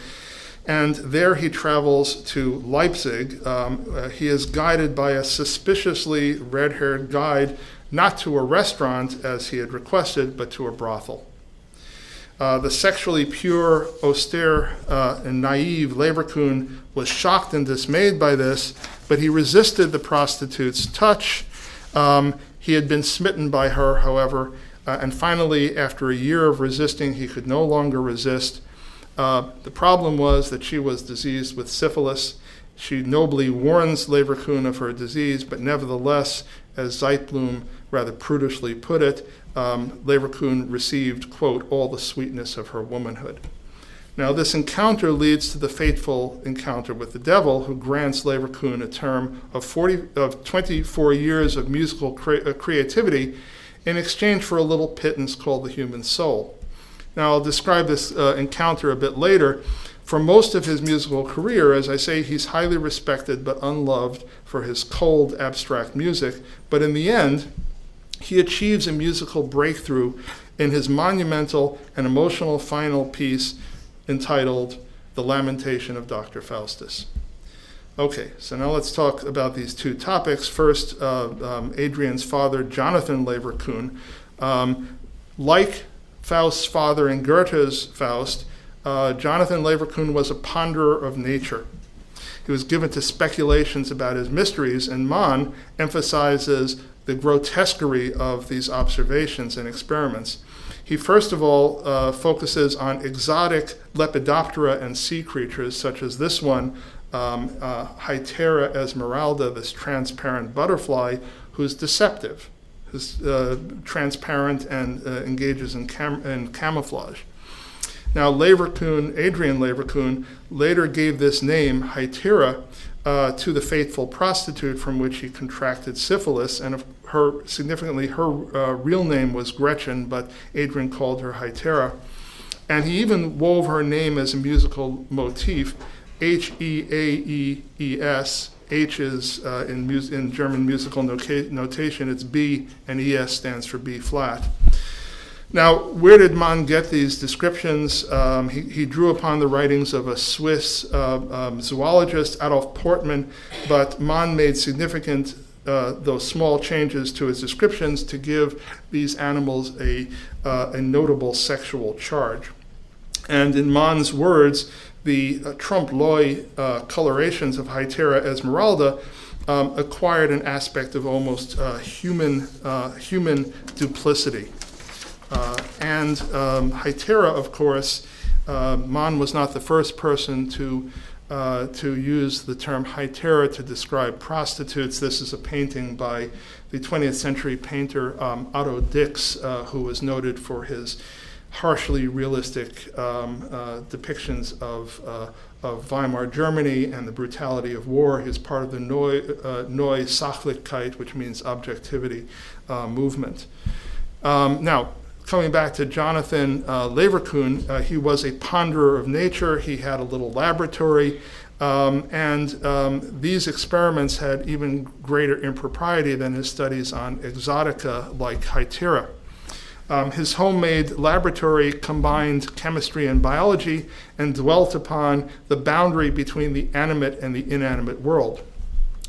and there he travels to Leipzig. Um, uh, he is guided by a suspiciously red haired guide, not to a restaurant as he had requested, but to a brothel. Uh, the sexually pure, austere, uh, and naive Leverkuhn was shocked and dismayed by this, but he resisted the prostitute's touch. Um, he had been smitten by her, however, uh, and finally, after a year of resisting, he could no longer resist. Uh, the problem was that she was diseased with syphilis. She nobly warns Leverkuhn of her disease, but nevertheless, as Zeitblom rather prudishly put it, um, Leverkuhn received, quote, all the sweetness of her womanhood. Now, this encounter leads to the fateful encounter with the devil, who grants Leverkuhn a term of, 40, of 24 years of musical cre- uh, creativity in exchange for a little pittance called the human soul. Now, I'll describe this uh, encounter a bit later. For most of his musical career, as I say, he's highly respected but unloved for his cold, abstract music. But in the end, he achieves a musical breakthrough in his monumental and emotional final piece entitled The Lamentation of Dr. Faustus. Okay, so now let's talk about these two topics. First, uh, um, Adrian's father, Jonathan Leverkuhn. Um, like Faust's father in Goethe's Faust, uh, Jonathan Leverkuhn was a ponderer of nature. He was given to speculations about his mysteries, and Mann emphasizes the grotesquerie of these observations and experiments. He first of all uh, focuses on exotic Lepidoptera and sea creatures, such as this one, um, uh, Hetaera esmeralda, this transparent butterfly, who's deceptive, who's uh, transparent and uh, engages in, cam- in camouflage. Now, Leverkuhn, Adrian Leverkuhn, later gave this name, Hetaera, uh, to the faithful prostitute from which he contracted syphilis, and her significantly her uh, real name was Gretchen, but Adrian called her Hetaera. And he even wove her name as a musical motif, H E A E E S. H is uh, in, in German musical noca- notation, it's B, and ES stands for B flat. Now, where did Mann get these descriptions? Um, he, he, drew upon the writings of a Swiss uh, um, zoologist, Adolf Portmann, but Mann made significant, uh, though small, changes to his descriptions to give these animals a, uh, a notable sexual charge. And in Mann's words, the uh, trompe-l'oeil uh, colorations of Hetaera esmeralda um, acquired an aspect of almost uh, human, human duplicity. Uh, and um, Hetaera, of course, uh, Mann was not the first person to, uh, to use the term Hetaera to describe prostitutes. This is a painting by the 20th century painter um, Otto Dix, uh, who was noted for his harshly realistic um, uh, depictions of, uh, of Weimar Germany and the brutality of war. He's part of the Neue, Neue Sachlichkeit, which means objectivity movement. Um, now, coming back to Jonathan uh, uh, he was a ponderer of nature. He had a little laboratory. Um, and um, these experiments had even greater impropriety than his studies on exotica like Hetaera. Um, his homemade laboratory combined chemistry and biology and dwelt upon the boundary between the animate and the inanimate world.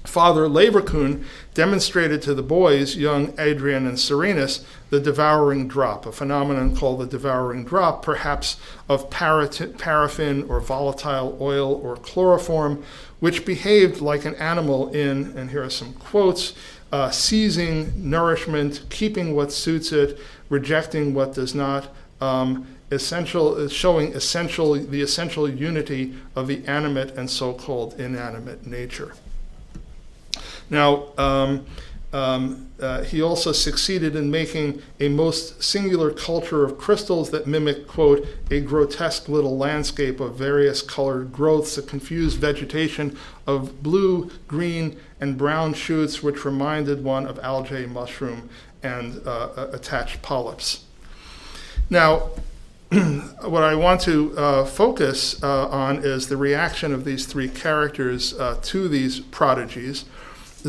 Father Leverkuhn demonstrated to the boys, young Adrian and Serenus, the devouring drop, a phenomenon called the devouring drop, perhaps of paraffin or volatile oil or chloroform, which behaved like an animal in, and here are some quotes, uh, seizing nourishment, keeping what suits it, rejecting what does not. Um, essential showing essential the essential unity of the animate and so-called inanimate nature. Now, um, um, uh, he also succeeded in making a most singular culture of crystals that mimic, quote, a grotesque little landscape of various colored growths, a confused vegetation of blue, green, and brown shoots, which reminded one of algae, mushroom, and uh, attached polyps. Now, what I want to uh, focus uh, on is the reaction of these three characters uh, to these prodigies.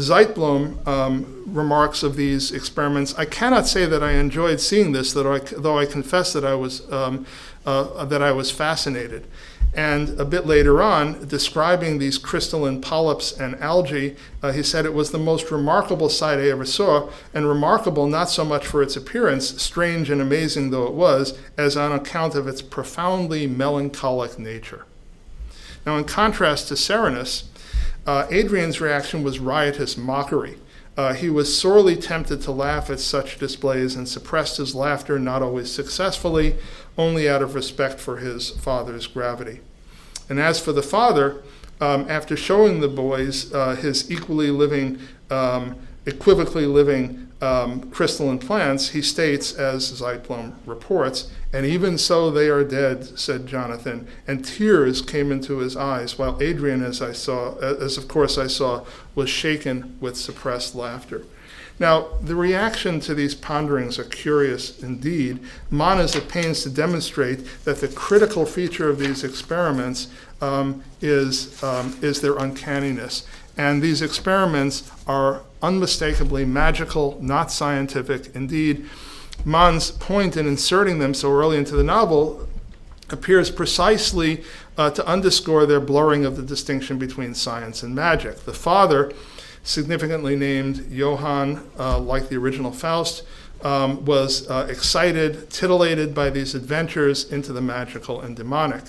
Zeitblom um, remarks of these experiments. I cannot say that I enjoyed seeing this, though I, though I confess that I was um, uh, that I was fascinated. And a bit later on, describing these crystalline polyps and algae, uh, he said it was the most remarkable sight I ever saw, and remarkable not so much for its appearance, strange and amazing though it was, as on account of its profoundly melancholic nature. Now, in contrast to Serenus, uh, Adrian's reaction was riotous mockery. Uh, he was sorely tempted to laugh at such displays and suppressed his laughter, not always successfully, only out of respect for his father's gravity. And as for the father, um, after showing the boys uh, his equally living, um, equivocally living um, crystalline plants, he states, as Zeitblom reports, and even so they are dead, said Jonathan, and tears came into his eyes, while Adrian, as I saw, as of course I saw, was shaken with suppressed laughter. Now, the reaction to these ponderings are curious indeed. Mann is at pains to demonstrate that the critical feature of these experiments um, is, um, is their uncanniness. And these experiments are unmistakably magical, not scientific. Indeed, Mann's point in inserting them so early into the novel appears precisely uh, to underscore their blurring of the distinction between science and magic. The father, significantly named Johann, uh, like the original Faust, um, was uh, excited, titillated by these adventures into the magical and demonic.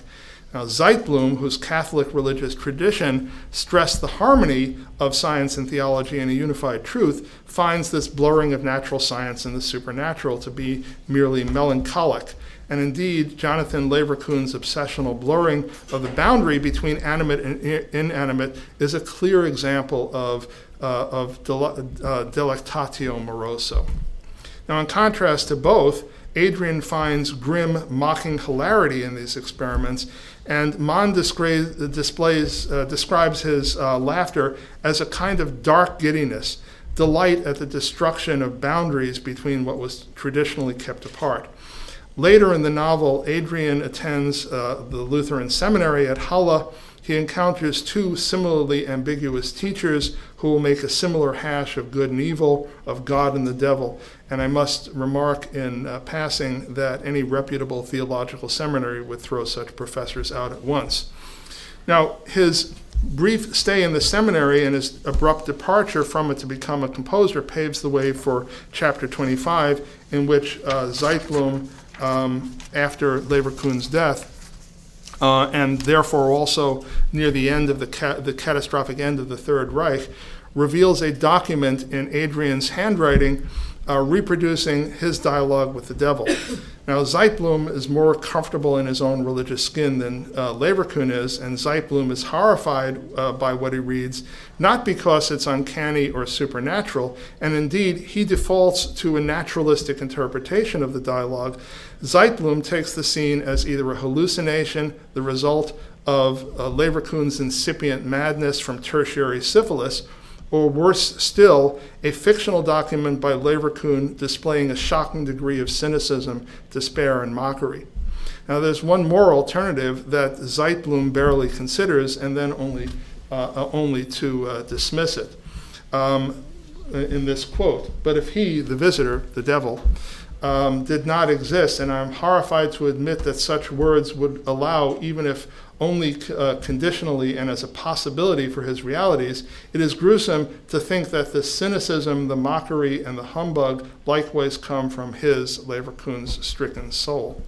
Now, Zeitblom, whose Catholic religious tradition stressed the harmony of science and theology in a unified truth, finds this blurring of natural science and the supernatural to be merely melancholic. And indeed, Jonathan Leverkuhn's obsessional blurring of the boundary between animate and inanimate is a clear example of, uh, of uh, delectatio morosa. Now, in contrast to both, Adrian finds grim, mocking hilarity in these experiments, and Mann displays, uh, describes his uh, laughter as a kind of dark giddiness, delight at the destruction of boundaries between what was traditionally kept apart. Later in the novel, Adrian attends uh, the Lutheran seminary at Halle. He encounters two similarly ambiguous teachers who will make a similar hash of good and evil, of God and the devil. And I must remark in uh, passing that any reputable theological seminary would throw such professors out at once. Now, his brief stay in the seminary and his abrupt departure from it to become a composer paves the way for chapter 25, in which uh, Zeitblom um, after Leverkuhn's death, uh, and therefore also near the end of the, ca- the catastrophic end of the Third Reich, reveals a document in Adrian's handwriting uh, reproducing his dialogue with the devil. Now, Zeitblom is more comfortable in his own religious skin than uh, Leverkuhn is, and Zeitblom is horrified uh, by what he reads, not because it's uncanny or supernatural, and indeed, he defaults to a naturalistic interpretation of the dialogue. Zeitblom takes the scene as either a hallucination, the result of uh, Leverkuhn's incipient madness from tertiary syphilis, or worse still, a fictional document by Leverkuhn displaying a shocking degree of cynicism, despair, and mockery. Now, there's one more alternative that Zeitblom barely considers and then only, uh, uh, only to uh, dismiss it um, in this quote. But if he, the visitor, the devil, um, did not exist, and I'm horrified to admit that such words would allow, even if only uh, conditionally and as a possibility for his realities, it is gruesome to think that the cynicism, the mockery, and the humbug likewise come from his, Leverkuhn's, stricken soul.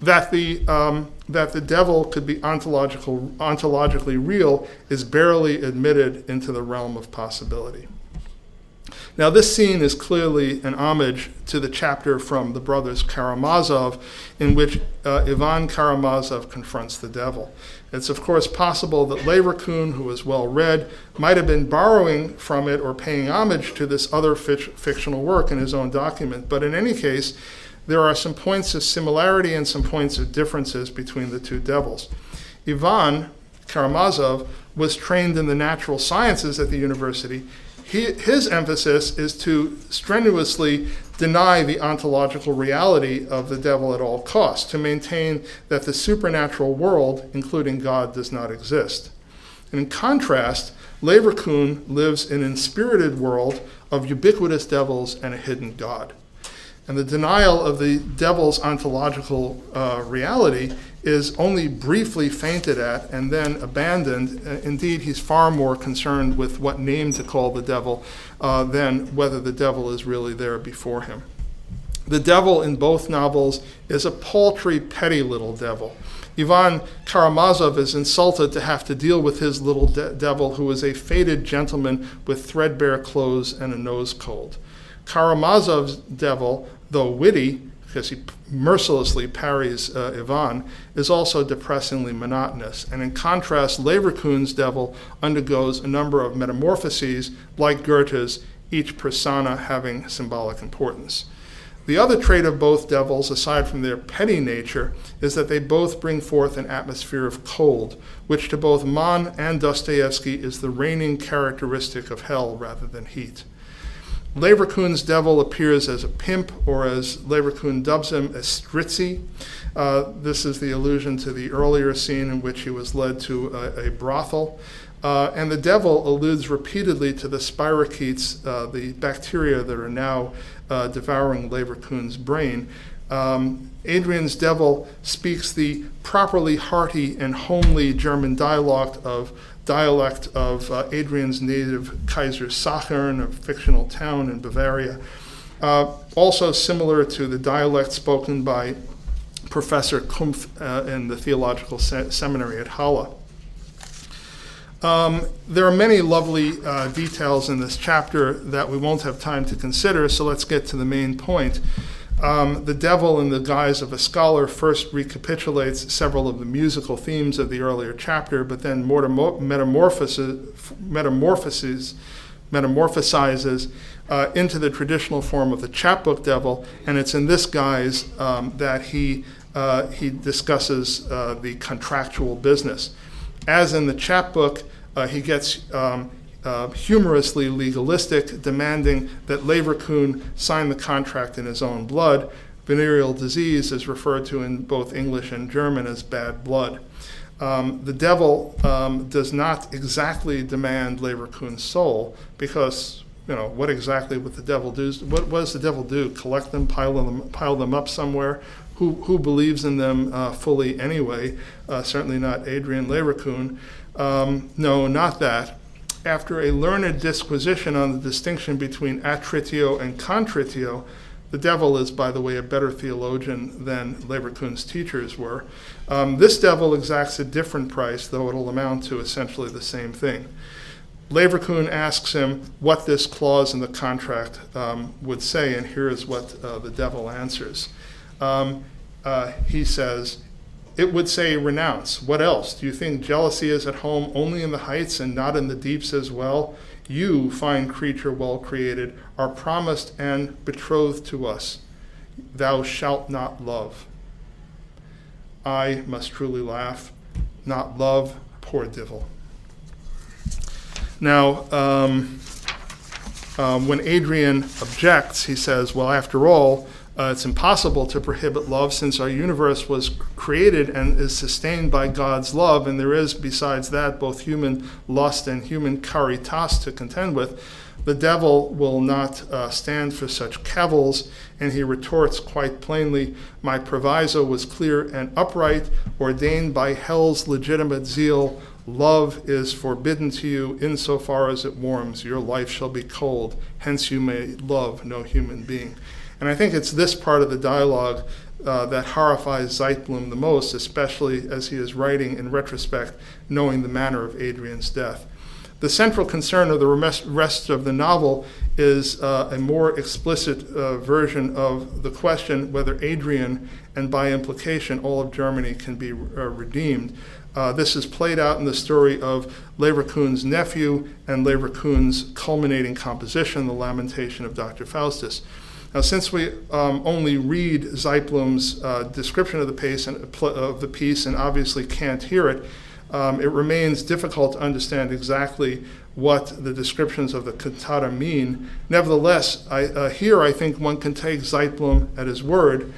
That the, um, that the devil could be ontological, ontologically real is barely admitted into the realm of possibility. Now, this scene is clearly an homage to the chapter from the brothers Karamazov, in which uh, Ivan Karamazov confronts the devil. It's, of course, possible that Leverkuhn, who is well read, might have been borrowing from it or paying homage to this other fictional work in his own document. But in any case, there are some points of similarity and some points of differences between the two devils. Ivan Karamazov was trained in the natural sciences at the university he, his emphasis is to strenuously deny the ontological reality of the devil at all costs, to maintain that the supernatural world, including God, does not exist. And in contrast, Leverkuhn lives in an inspirited world of ubiquitous devils and a hidden God. And the denial of the devil's ontological uh, reality is only briefly feinted at and then abandoned. Uh, indeed, he's far more concerned with what name to call the devil uh, than whether the devil is really there before him. The devil in both novels is a paltry, petty little devil. Ivan Karamazov is insulted to have to deal with his little de- devil, who is a faded gentleman with threadbare clothes and a nose cold. Karamazov's devil, though witty, because he mercilessly parries uh, Ivan, is also depressingly monotonous. And in contrast, Leverkuhn's devil undergoes a number of metamorphoses, like Goethe's, each persona having symbolic importance. The other trait of both devils, aside from their petty nature, is that they both bring forth an atmosphere of cold, which to both Mann and Dostoevsky is the reigning characteristic of hell rather than heat. Leverkuhn's devil appears as a pimp, or as Leverkuhn dubs him, a Strizzi. Uh, this is the allusion to the earlier scene in which he was led to a, a brothel. Uh, and the devil alludes repeatedly to the spirochetes, uh, the bacteria that are now uh, devouring Leverkuhn's brain. Um, Adrian's devil speaks the properly hearty and homely German dialect of dialect of uh, Adrian's native Kaisersaschern, a fictional town in Bavaria. Uh, also similar to the dialect spoken by Professor Kumpf uh, in the Theological Se- Seminary at Halle. Um, there are many lovely uh, details in this chapter that we won't have time to consider, so let's get to the main point. Um, the devil, in the guise of a scholar, first recapitulates several of the musical themes of the earlier chapter, but then metamorphoses, metamorphoses, metamorphosizes uh, into the traditional form of the chapbook devil, and it's in this guise um, that he, uh, he discusses uh, the contractual business. As in the chapbook, uh, he gets um, uh, humorously legalistic, demanding that Leverkuhn sign the contract in his own blood. Venereal disease is referred to in both English and German as bad blood. Um, the devil um, does not exactly demand Leverkuhn's soul because you know what exactly would the devil do? What, what does the devil do? Collect them, pile them, pile them up somewhere? Who, who believes in them uh, fully anyway? Uh, certainly not Adrian Leverkuhn. Um, no, not that after a learned disquisition on the distinction between attritio and contritio, the devil is, by the way, a better theologian than Leverkuhn's teachers were. Um, this devil exacts a different price, though it'll amount to essentially the same thing. Leverkuhn asks him what this clause in the contract um, would say, and here is what uh, the devil answers. Um, uh, he says, it would say renounce. What else? Do you think jealousy is at home only in the heights and not in the deeps as well? You, fine creature well created, are promised and betrothed to us. Thou shalt not love. I must truly laugh. Not love, poor devil. Now, um, um, when Adrian objects, he says, Well, after all, uh, it's impossible to prohibit love since our universe was created and is sustained by God's love, and there is, besides that, both human lust and human caritas to contend with. The devil will not uh, stand for such cavils, and he retorts quite plainly My proviso was clear and upright, ordained by hell's legitimate zeal. Love is forbidden to you insofar as it warms. Your life shall be cold, hence you may love no human being. And I think it's this part of the dialogue uh, that horrifies Zeitblom the most, especially as he is writing in retrospect, knowing the manner of Adrian's death. The central concern of the rest of the novel is uh, a more explicit uh, version of the question whether Adrian, and by implication all of Germany, can be uh, redeemed. Uh, this is played out in the story of Leverkuhn's nephew and Leverkuhn's culminating composition, The Lamentation of Dr. Faustus. Now, since we um, only read Zeitblom's uh, description of the, piece and, of the piece and obviously can't hear it, um, it remains difficult to understand exactly what the descriptions of the cantata mean. Nevertheless, I, uh, here I think one can take Zeitblom at his word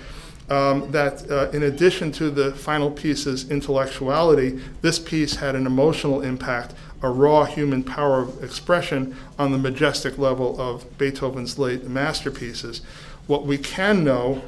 um, that uh, in addition to the final piece's intellectuality, this piece had an emotional impact a raw human power of expression on the majestic level of Beethoven's late masterpieces. What we can know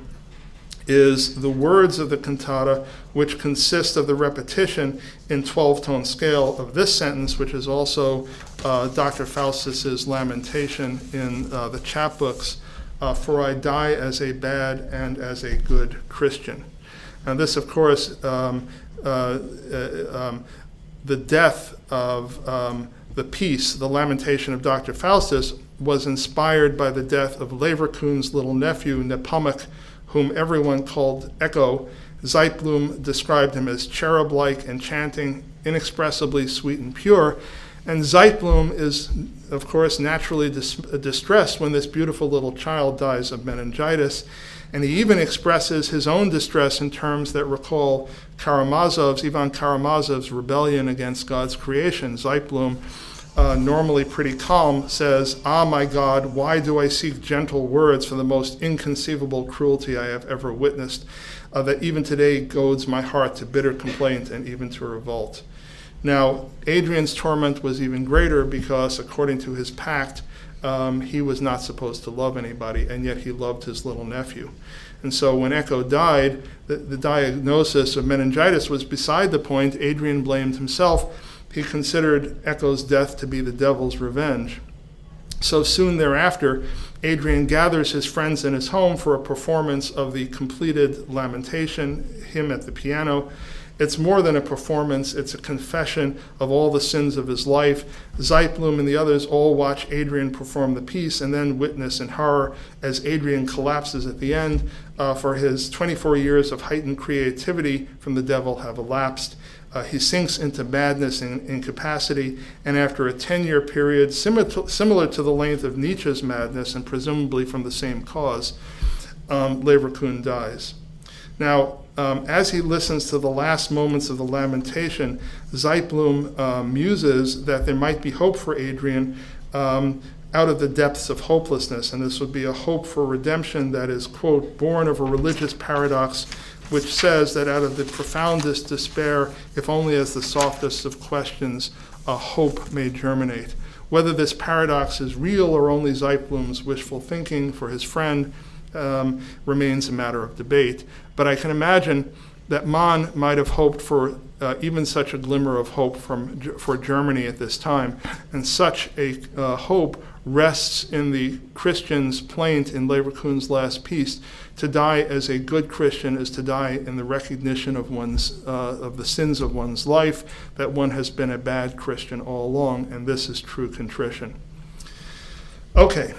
is the words of the cantata, which consist of the repetition in 12 tone scale of this sentence, which is also uh, Dr. Faustus's lamentation in uh, the chapbooks uh, For I die as a bad and as a good Christian. And this, of course, um, uh, uh, um, the death of um, the piece, The Lamentation of Dr. Faustus, was inspired by the death of Leverkuhn's little nephew, Nepomuk, whom everyone called Echo. Zeitblom described him as cherub like, enchanting, inexpressibly sweet and pure. And Zeitblom is, of course, naturally dis- distressed when this beautiful little child dies of meningitis. And he even expresses his own distress in terms that recall Karamazov's, Ivan Karamazov's rebellion against God's creation. Zeitblom, uh, normally pretty calm, says, Ah, my God, why do I seek gentle words for the most inconceivable cruelty I have ever witnessed, uh, that even today goads my heart to bitter complaint and even to revolt? Now, Adrian's torment was even greater because, according to his pact, um, he was not supposed to love anybody, and yet he loved his little nephew. And so when Echo died, the, the diagnosis of meningitis was beside the point. Adrian blamed himself. He considered Echo's death to be the devil's revenge. So soon thereafter, Adrian gathers his friends in his home for a performance of the completed lamentation, him at the piano. It's more than a performance, it's a confession of all the sins of his life. Zeitblom and the others all watch Adrian perform the piece and then witness in horror as Adrian collapses at the end, uh, for his 24 years of heightened creativity from the devil have elapsed. Uh, he sinks into madness and incapacity, and after a 10 year period, similar to, similar to, the length of Nietzsche's madness and presumably from the same cause, um, Leverkuhn dies. Now, um, as he listens to the last moments of the lamentation, Zeitblom uh, muses that there might be hope for Adrian um, out of the depths of hopelessness, and this would be a hope for redemption that is, quote, born of a religious paradox which says that out of the profoundest despair, if only as the softest of questions, a hope may germinate. Whether this paradox is real or only Zeitblom's wishful thinking for his friend um, remains a matter of debate. But I can imagine that Mann might have hoped for uh, even such a glimmer of hope from, for Germany at this time. And such a uh, hope rests in the Christian's plaint in Leverkuhn's last piece. To die as a good Christian is to die in the recognition of one's uh, of the sins of one's life, that one has been a bad Christian all along, and this is true contrition. Okay,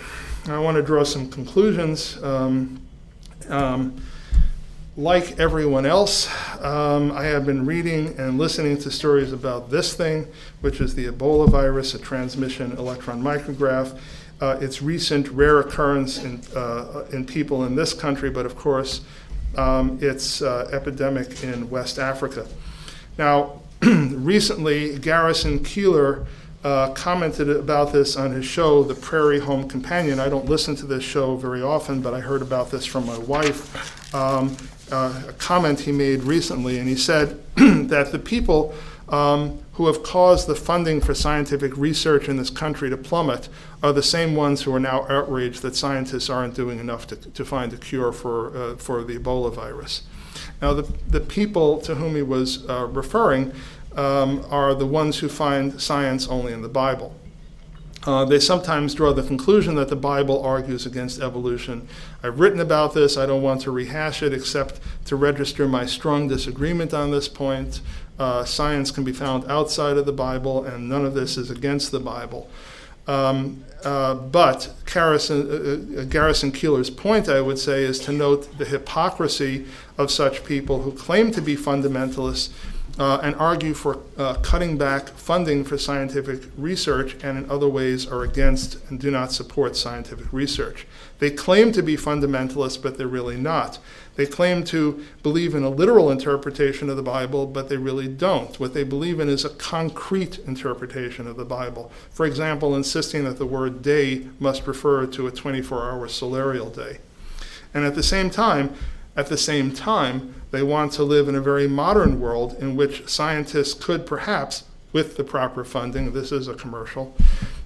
I want to draw some conclusions. Um, um, like everyone else, um, I have been reading and listening to stories about this thing, which is the Ebola virus, a transmission electron micrograph. Uh, its recent rare occurrence in, uh, in people in this country, but of course, um, it's uh, epidemic in West Africa. Now, recently, Garrison Keillor uh, commented about this on his show, The Prairie Home Companion. I don't listen to this show very often, but I heard about this from my wife. Um, uh, a comment he made recently, and he said that the people um, who have caused the funding for scientific research in this country to plummet are the same ones who are now outraged that scientists aren't doing enough to, to find a cure for, uh, for the Ebola virus. Now, the, the people to whom he was uh, referring um, are the ones who find science only in the Bible. Uh, they sometimes draw the conclusion that the Bible argues against evolution. I've written about this. I don't want to rehash it except to register my strong disagreement on this point. Uh, science can be found outside of the Bible, and none of this is against the Bible. Um, uh, but Garrison, uh, uh, Garrison Keillor's point, I would say, is to note the hypocrisy of such people who claim to be fundamentalists uh, and argue for uh, cutting back funding for scientific research and in other ways are against and do not support scientific research. They claim to be fundamentalists, but they're really not. They claim to believe in a literal interpretation of the Bible, but they really don't. What they believe in is a concrete interpretation of the Bible. For example, insisting that the word day must refer to a 24 hour solarial day. And at the same time, at the same time, they want to live in a very modern world in which scientists could perhaps, with the proper funding, this is a commercial,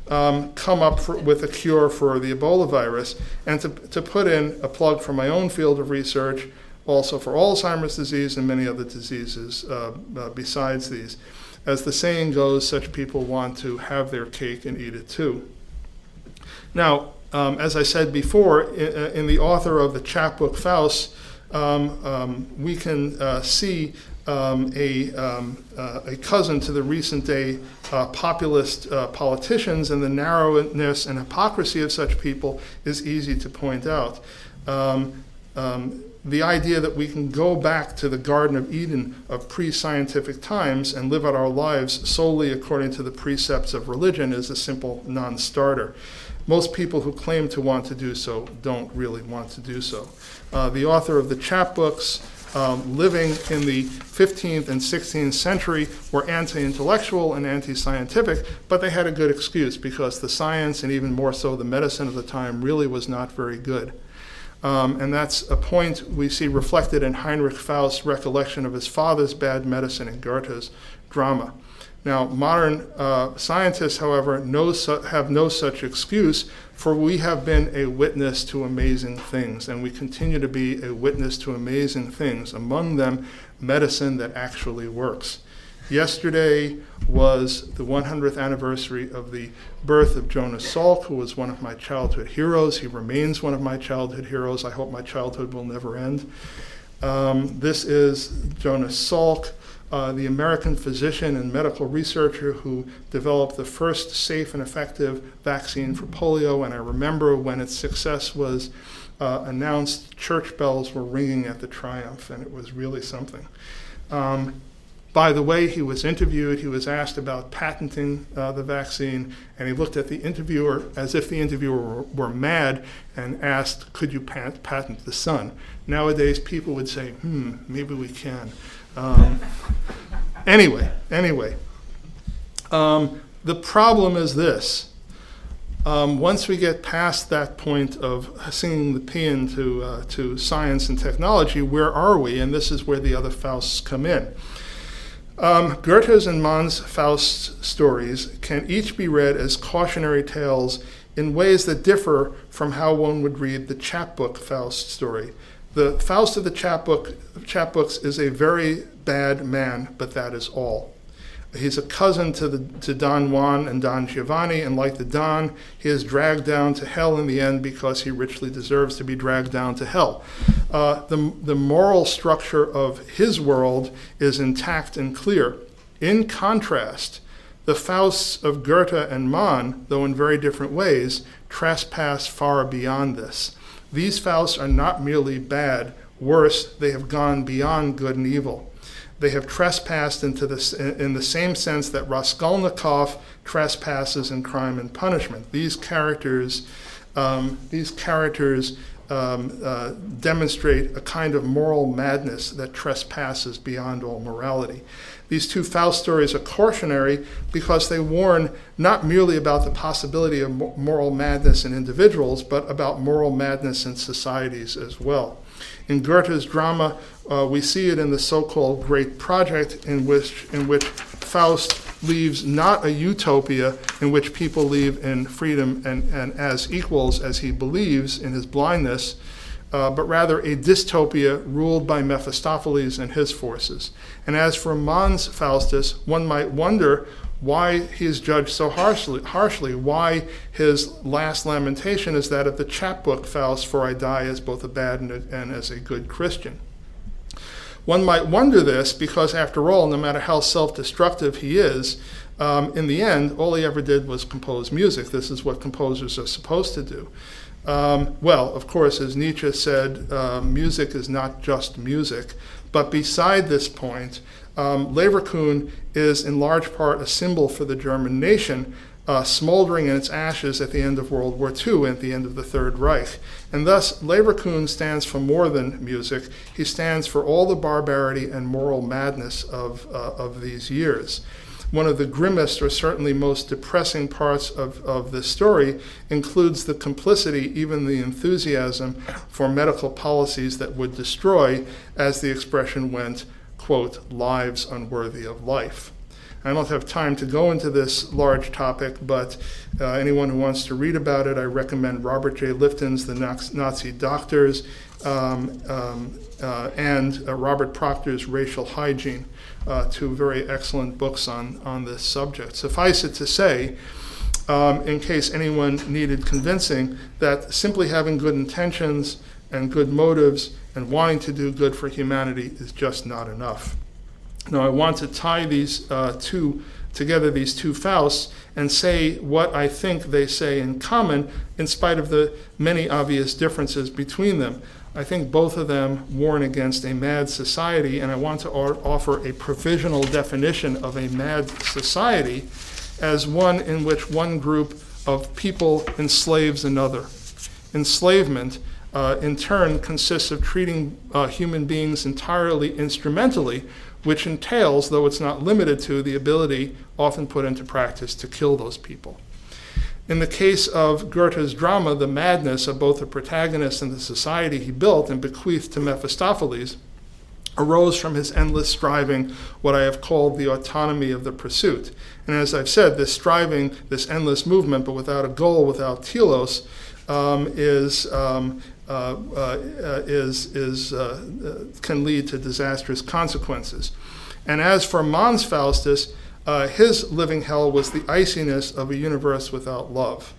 um, come up for, with a cure for the Ebola virus. And to, to put in a plug for my own field of research, also for Alzheimer's disease and many other diseases uh, uh, besides these. As the saying goes, such people want to have their cake and eat it too. Now, um, as I said before, in, uh, in, the author of the chapbook Faust, we can uh, see um, a, um, uh, a cousin to the recent day uh, populist uh, politicians, and the narrowness and hypocrisy of such people is easy to point out. Um, um, the idea that we can go back to the Garden of Eden of pre scientific times and live out our lives solely according to the precepts of religion is a simple non starter most people who claim to want to do so don't really want to do so. Uh, the author of the chapbooks, um, living in the 15th and 16th century, were anti intellectual and anti scientific, but they had a good excuse because the science, and even more so the medicine of the time, really was not very good. Um, and that's a point we see reflected in Heinrich Faust's recollection of his father's bad medicine in Goethe's drama. Now, modern uh, scientists, however, su- have no such excuse, for we have been a witness to amazing things, and we continue to be a witness to amazing things, among them, medicine that actually works. Yesterday was the 100th anniversary of the birth of Jonas Salk, who was one of my childhood heroes. He remains one of my childhood heroes. I hope my childhood will never end. Um, this is Jonas Salk. Uh, the American physician and medical researcher who developed the first safe and effective vaccine for polio. And I remember when its success was uh, announced, church bells were ringing at the triumph, and it was really something. Um, by the way, he was interviewed, he was asked about patenting uh, the vaccine, and he looked at the interviewer as if the interviewer were, were mad and asked, Could you pat- patent the sun? Nowadays, people would say, Hmm, maybe we can. Um, anyway, anyway, um, the problem is this. Um, once we get past that point of singing the paean to, uh, to science and technology, where are we? And this is where the other Fausts come in. Um, Goethe's and Mann's Faust stories can each be read as cautionary tales in ways that differ from how one would read the chapbook Faust story. The Faust of the chapbook, chapbooks is a very bad man, but that is all. He's a cousin to, the, to Don Juan and Don Giovanni, and like the Don, he is dragged down to hell in the end because he richly deserves to be dragged down to hell. Uh, the, the moral structure of his world is intact and clear. In contrast, the Fausts of Goethe and Mann, though in very different ways, trespass far beyond this. These Fausts are not merely bad, worse, they have gone beyond good and evil. They have trespassed into this in the same sense that Raskolnikov trespasses in Crime and Punishment. These characters, um, these characters um, uh, demonstrate a kind of moral madness that trespasses beyond all morality. These two Faust stories are cautionary because they warn not merely about the possibility of moral madness in individuals, but about moral madness in societies as well. In Goethe's drama, uh, we see it in the so-called Great Project, in which in which Faust leaves not a utopia in which people live in freedom and, and as equals as he believes in his blindness, uh, but rather a dystopia ruled by Mephistopheles and his forces. And as for Mann's Faustus, one might wonder why he is judged so harshly, harshly, why his last lamentation is that of the chapbook Faust, for I die as both a bad and, a, and as a good Christian. One might wonder this because, after all, no matter how self destructive he is, um, in the end, all he ever did was compose music. This is what composers are supposed to do. Um, well, of course, as Nietzsche said, uh, music is not just music. But beside this point, um, Leverkuhn is in large part a symbol for the German nation, uh, smoldering in its ashes at the end of World War II and at the end of the Third Reich. And thus, Leverkuhn stands for more than music. He stands for all the barbarity and moral madness of, uh, of these years. One of the grimmest or certainly most depressing parts of, of this story includes the complicity, even the enthusiasm, for medical policies that would destroy, as the expression went, quote, lives unworthy of life. I don't have time to go into this large topic, but uh, anyone who wants to read about it, I recommend Robert J. Lifton's The Nazi Doctors um, um, uh, and uh, Robert Proctor's Racial Hygiene, uh, two very excellent books on, on this subject. Suffice it to say, um, in case anyone needed convincing, that simply having good intentions and good motives and wanting to do good for humanity is just not enough. Now, I want to tie these uh, two together, these two Fausts, and say what I think they say in common, in spite of the many obvious differences between them. I think both of them warn against a mad society, and I want to offer a provisional definition of a mad society as one in which one group of people enslaves another. Enslavement, uh, in turn, consists of treating uh, human beings entirely instrumentally which entails, though it's not limited to, the ability, often put into practice, to kill those people. In the case of Goethe's drama, the madness of both the protagonist and the society he built and bequeathed to Mephistopheles arose from his endless striving, what I have called the autonomy of the pursuit. And as I've said, this striving, this endless movement, but without a goal, without telos, um, is um, uh, uh, is, is, uh, can lead to disastrous consequences. And as for Mann's Faustus, Uh, his living hell was the iciness of a universe without love.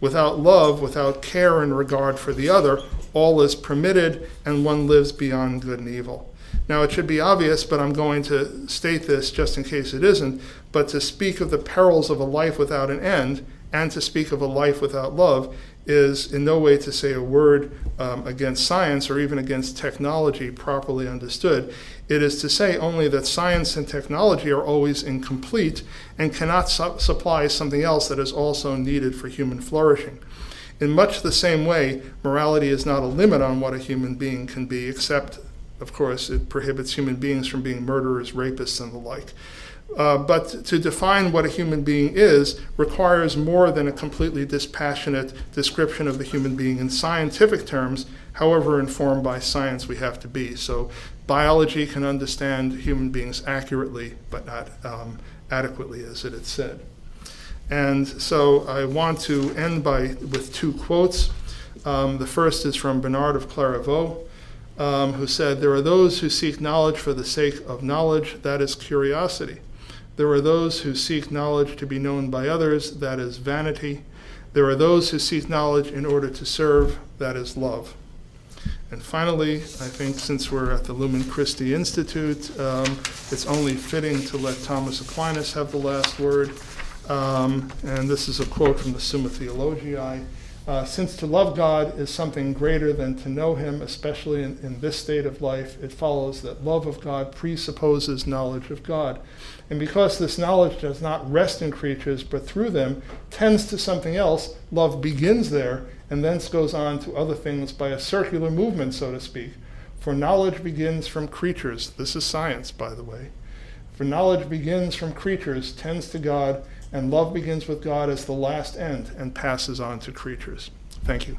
Without love, without care and regard for the other, all is permitted and one lives beyond good and evil. Now, it should be obvious, but I'm going to state this just in case it isn't. But to speak of the perils of a life without an end and to speak of a life without love is in no way to say a word um, against science or even against technology properly understood. It is to say only that science and technology are always incomplete and cannot su- supply something else that is also needed for human flourishing. In much the same way, morality is not a limit on what a human being can be, except, of course, it prohibits human beings from being murderers, rapists, and the like. Uh, but to define what a human being is requires more than a completely dispassionate description of the human being in scientific terms, however informed by science we have to be. So biology can understand human beings accurately, but not um, adequately, as it is said. And so I want to end by with two quotes. Um, the first is from Bernard of Clairvaux, um, who said, "There are those who seek knowledge for the sake of knowledge; that is curiosity." There are those who seek knowledge to be known by others, that is vanity. There are those who seek knowledge in order to serve, that is love. And finally, I think since we're at the Lumen Christi Institute, um, it's only fitting to let Thomas Aquinas have the last word. Um, and this is a quote from the Summa Theologiae. Uh, since to love God is something greater than to know Him, especially in, in this state of life, it follows that love of God presupposes knowledge of God. And because this knowledge does not rest in creatures, but through them tends to something else, love begins there and thence goes on to other things by a circular movement, so to speak. For knowledge begins from creatures. This is science, by the way. For knowledge begins from creatures, tends to God, and love begins with God as the last end and passes on to creatures. Thank you.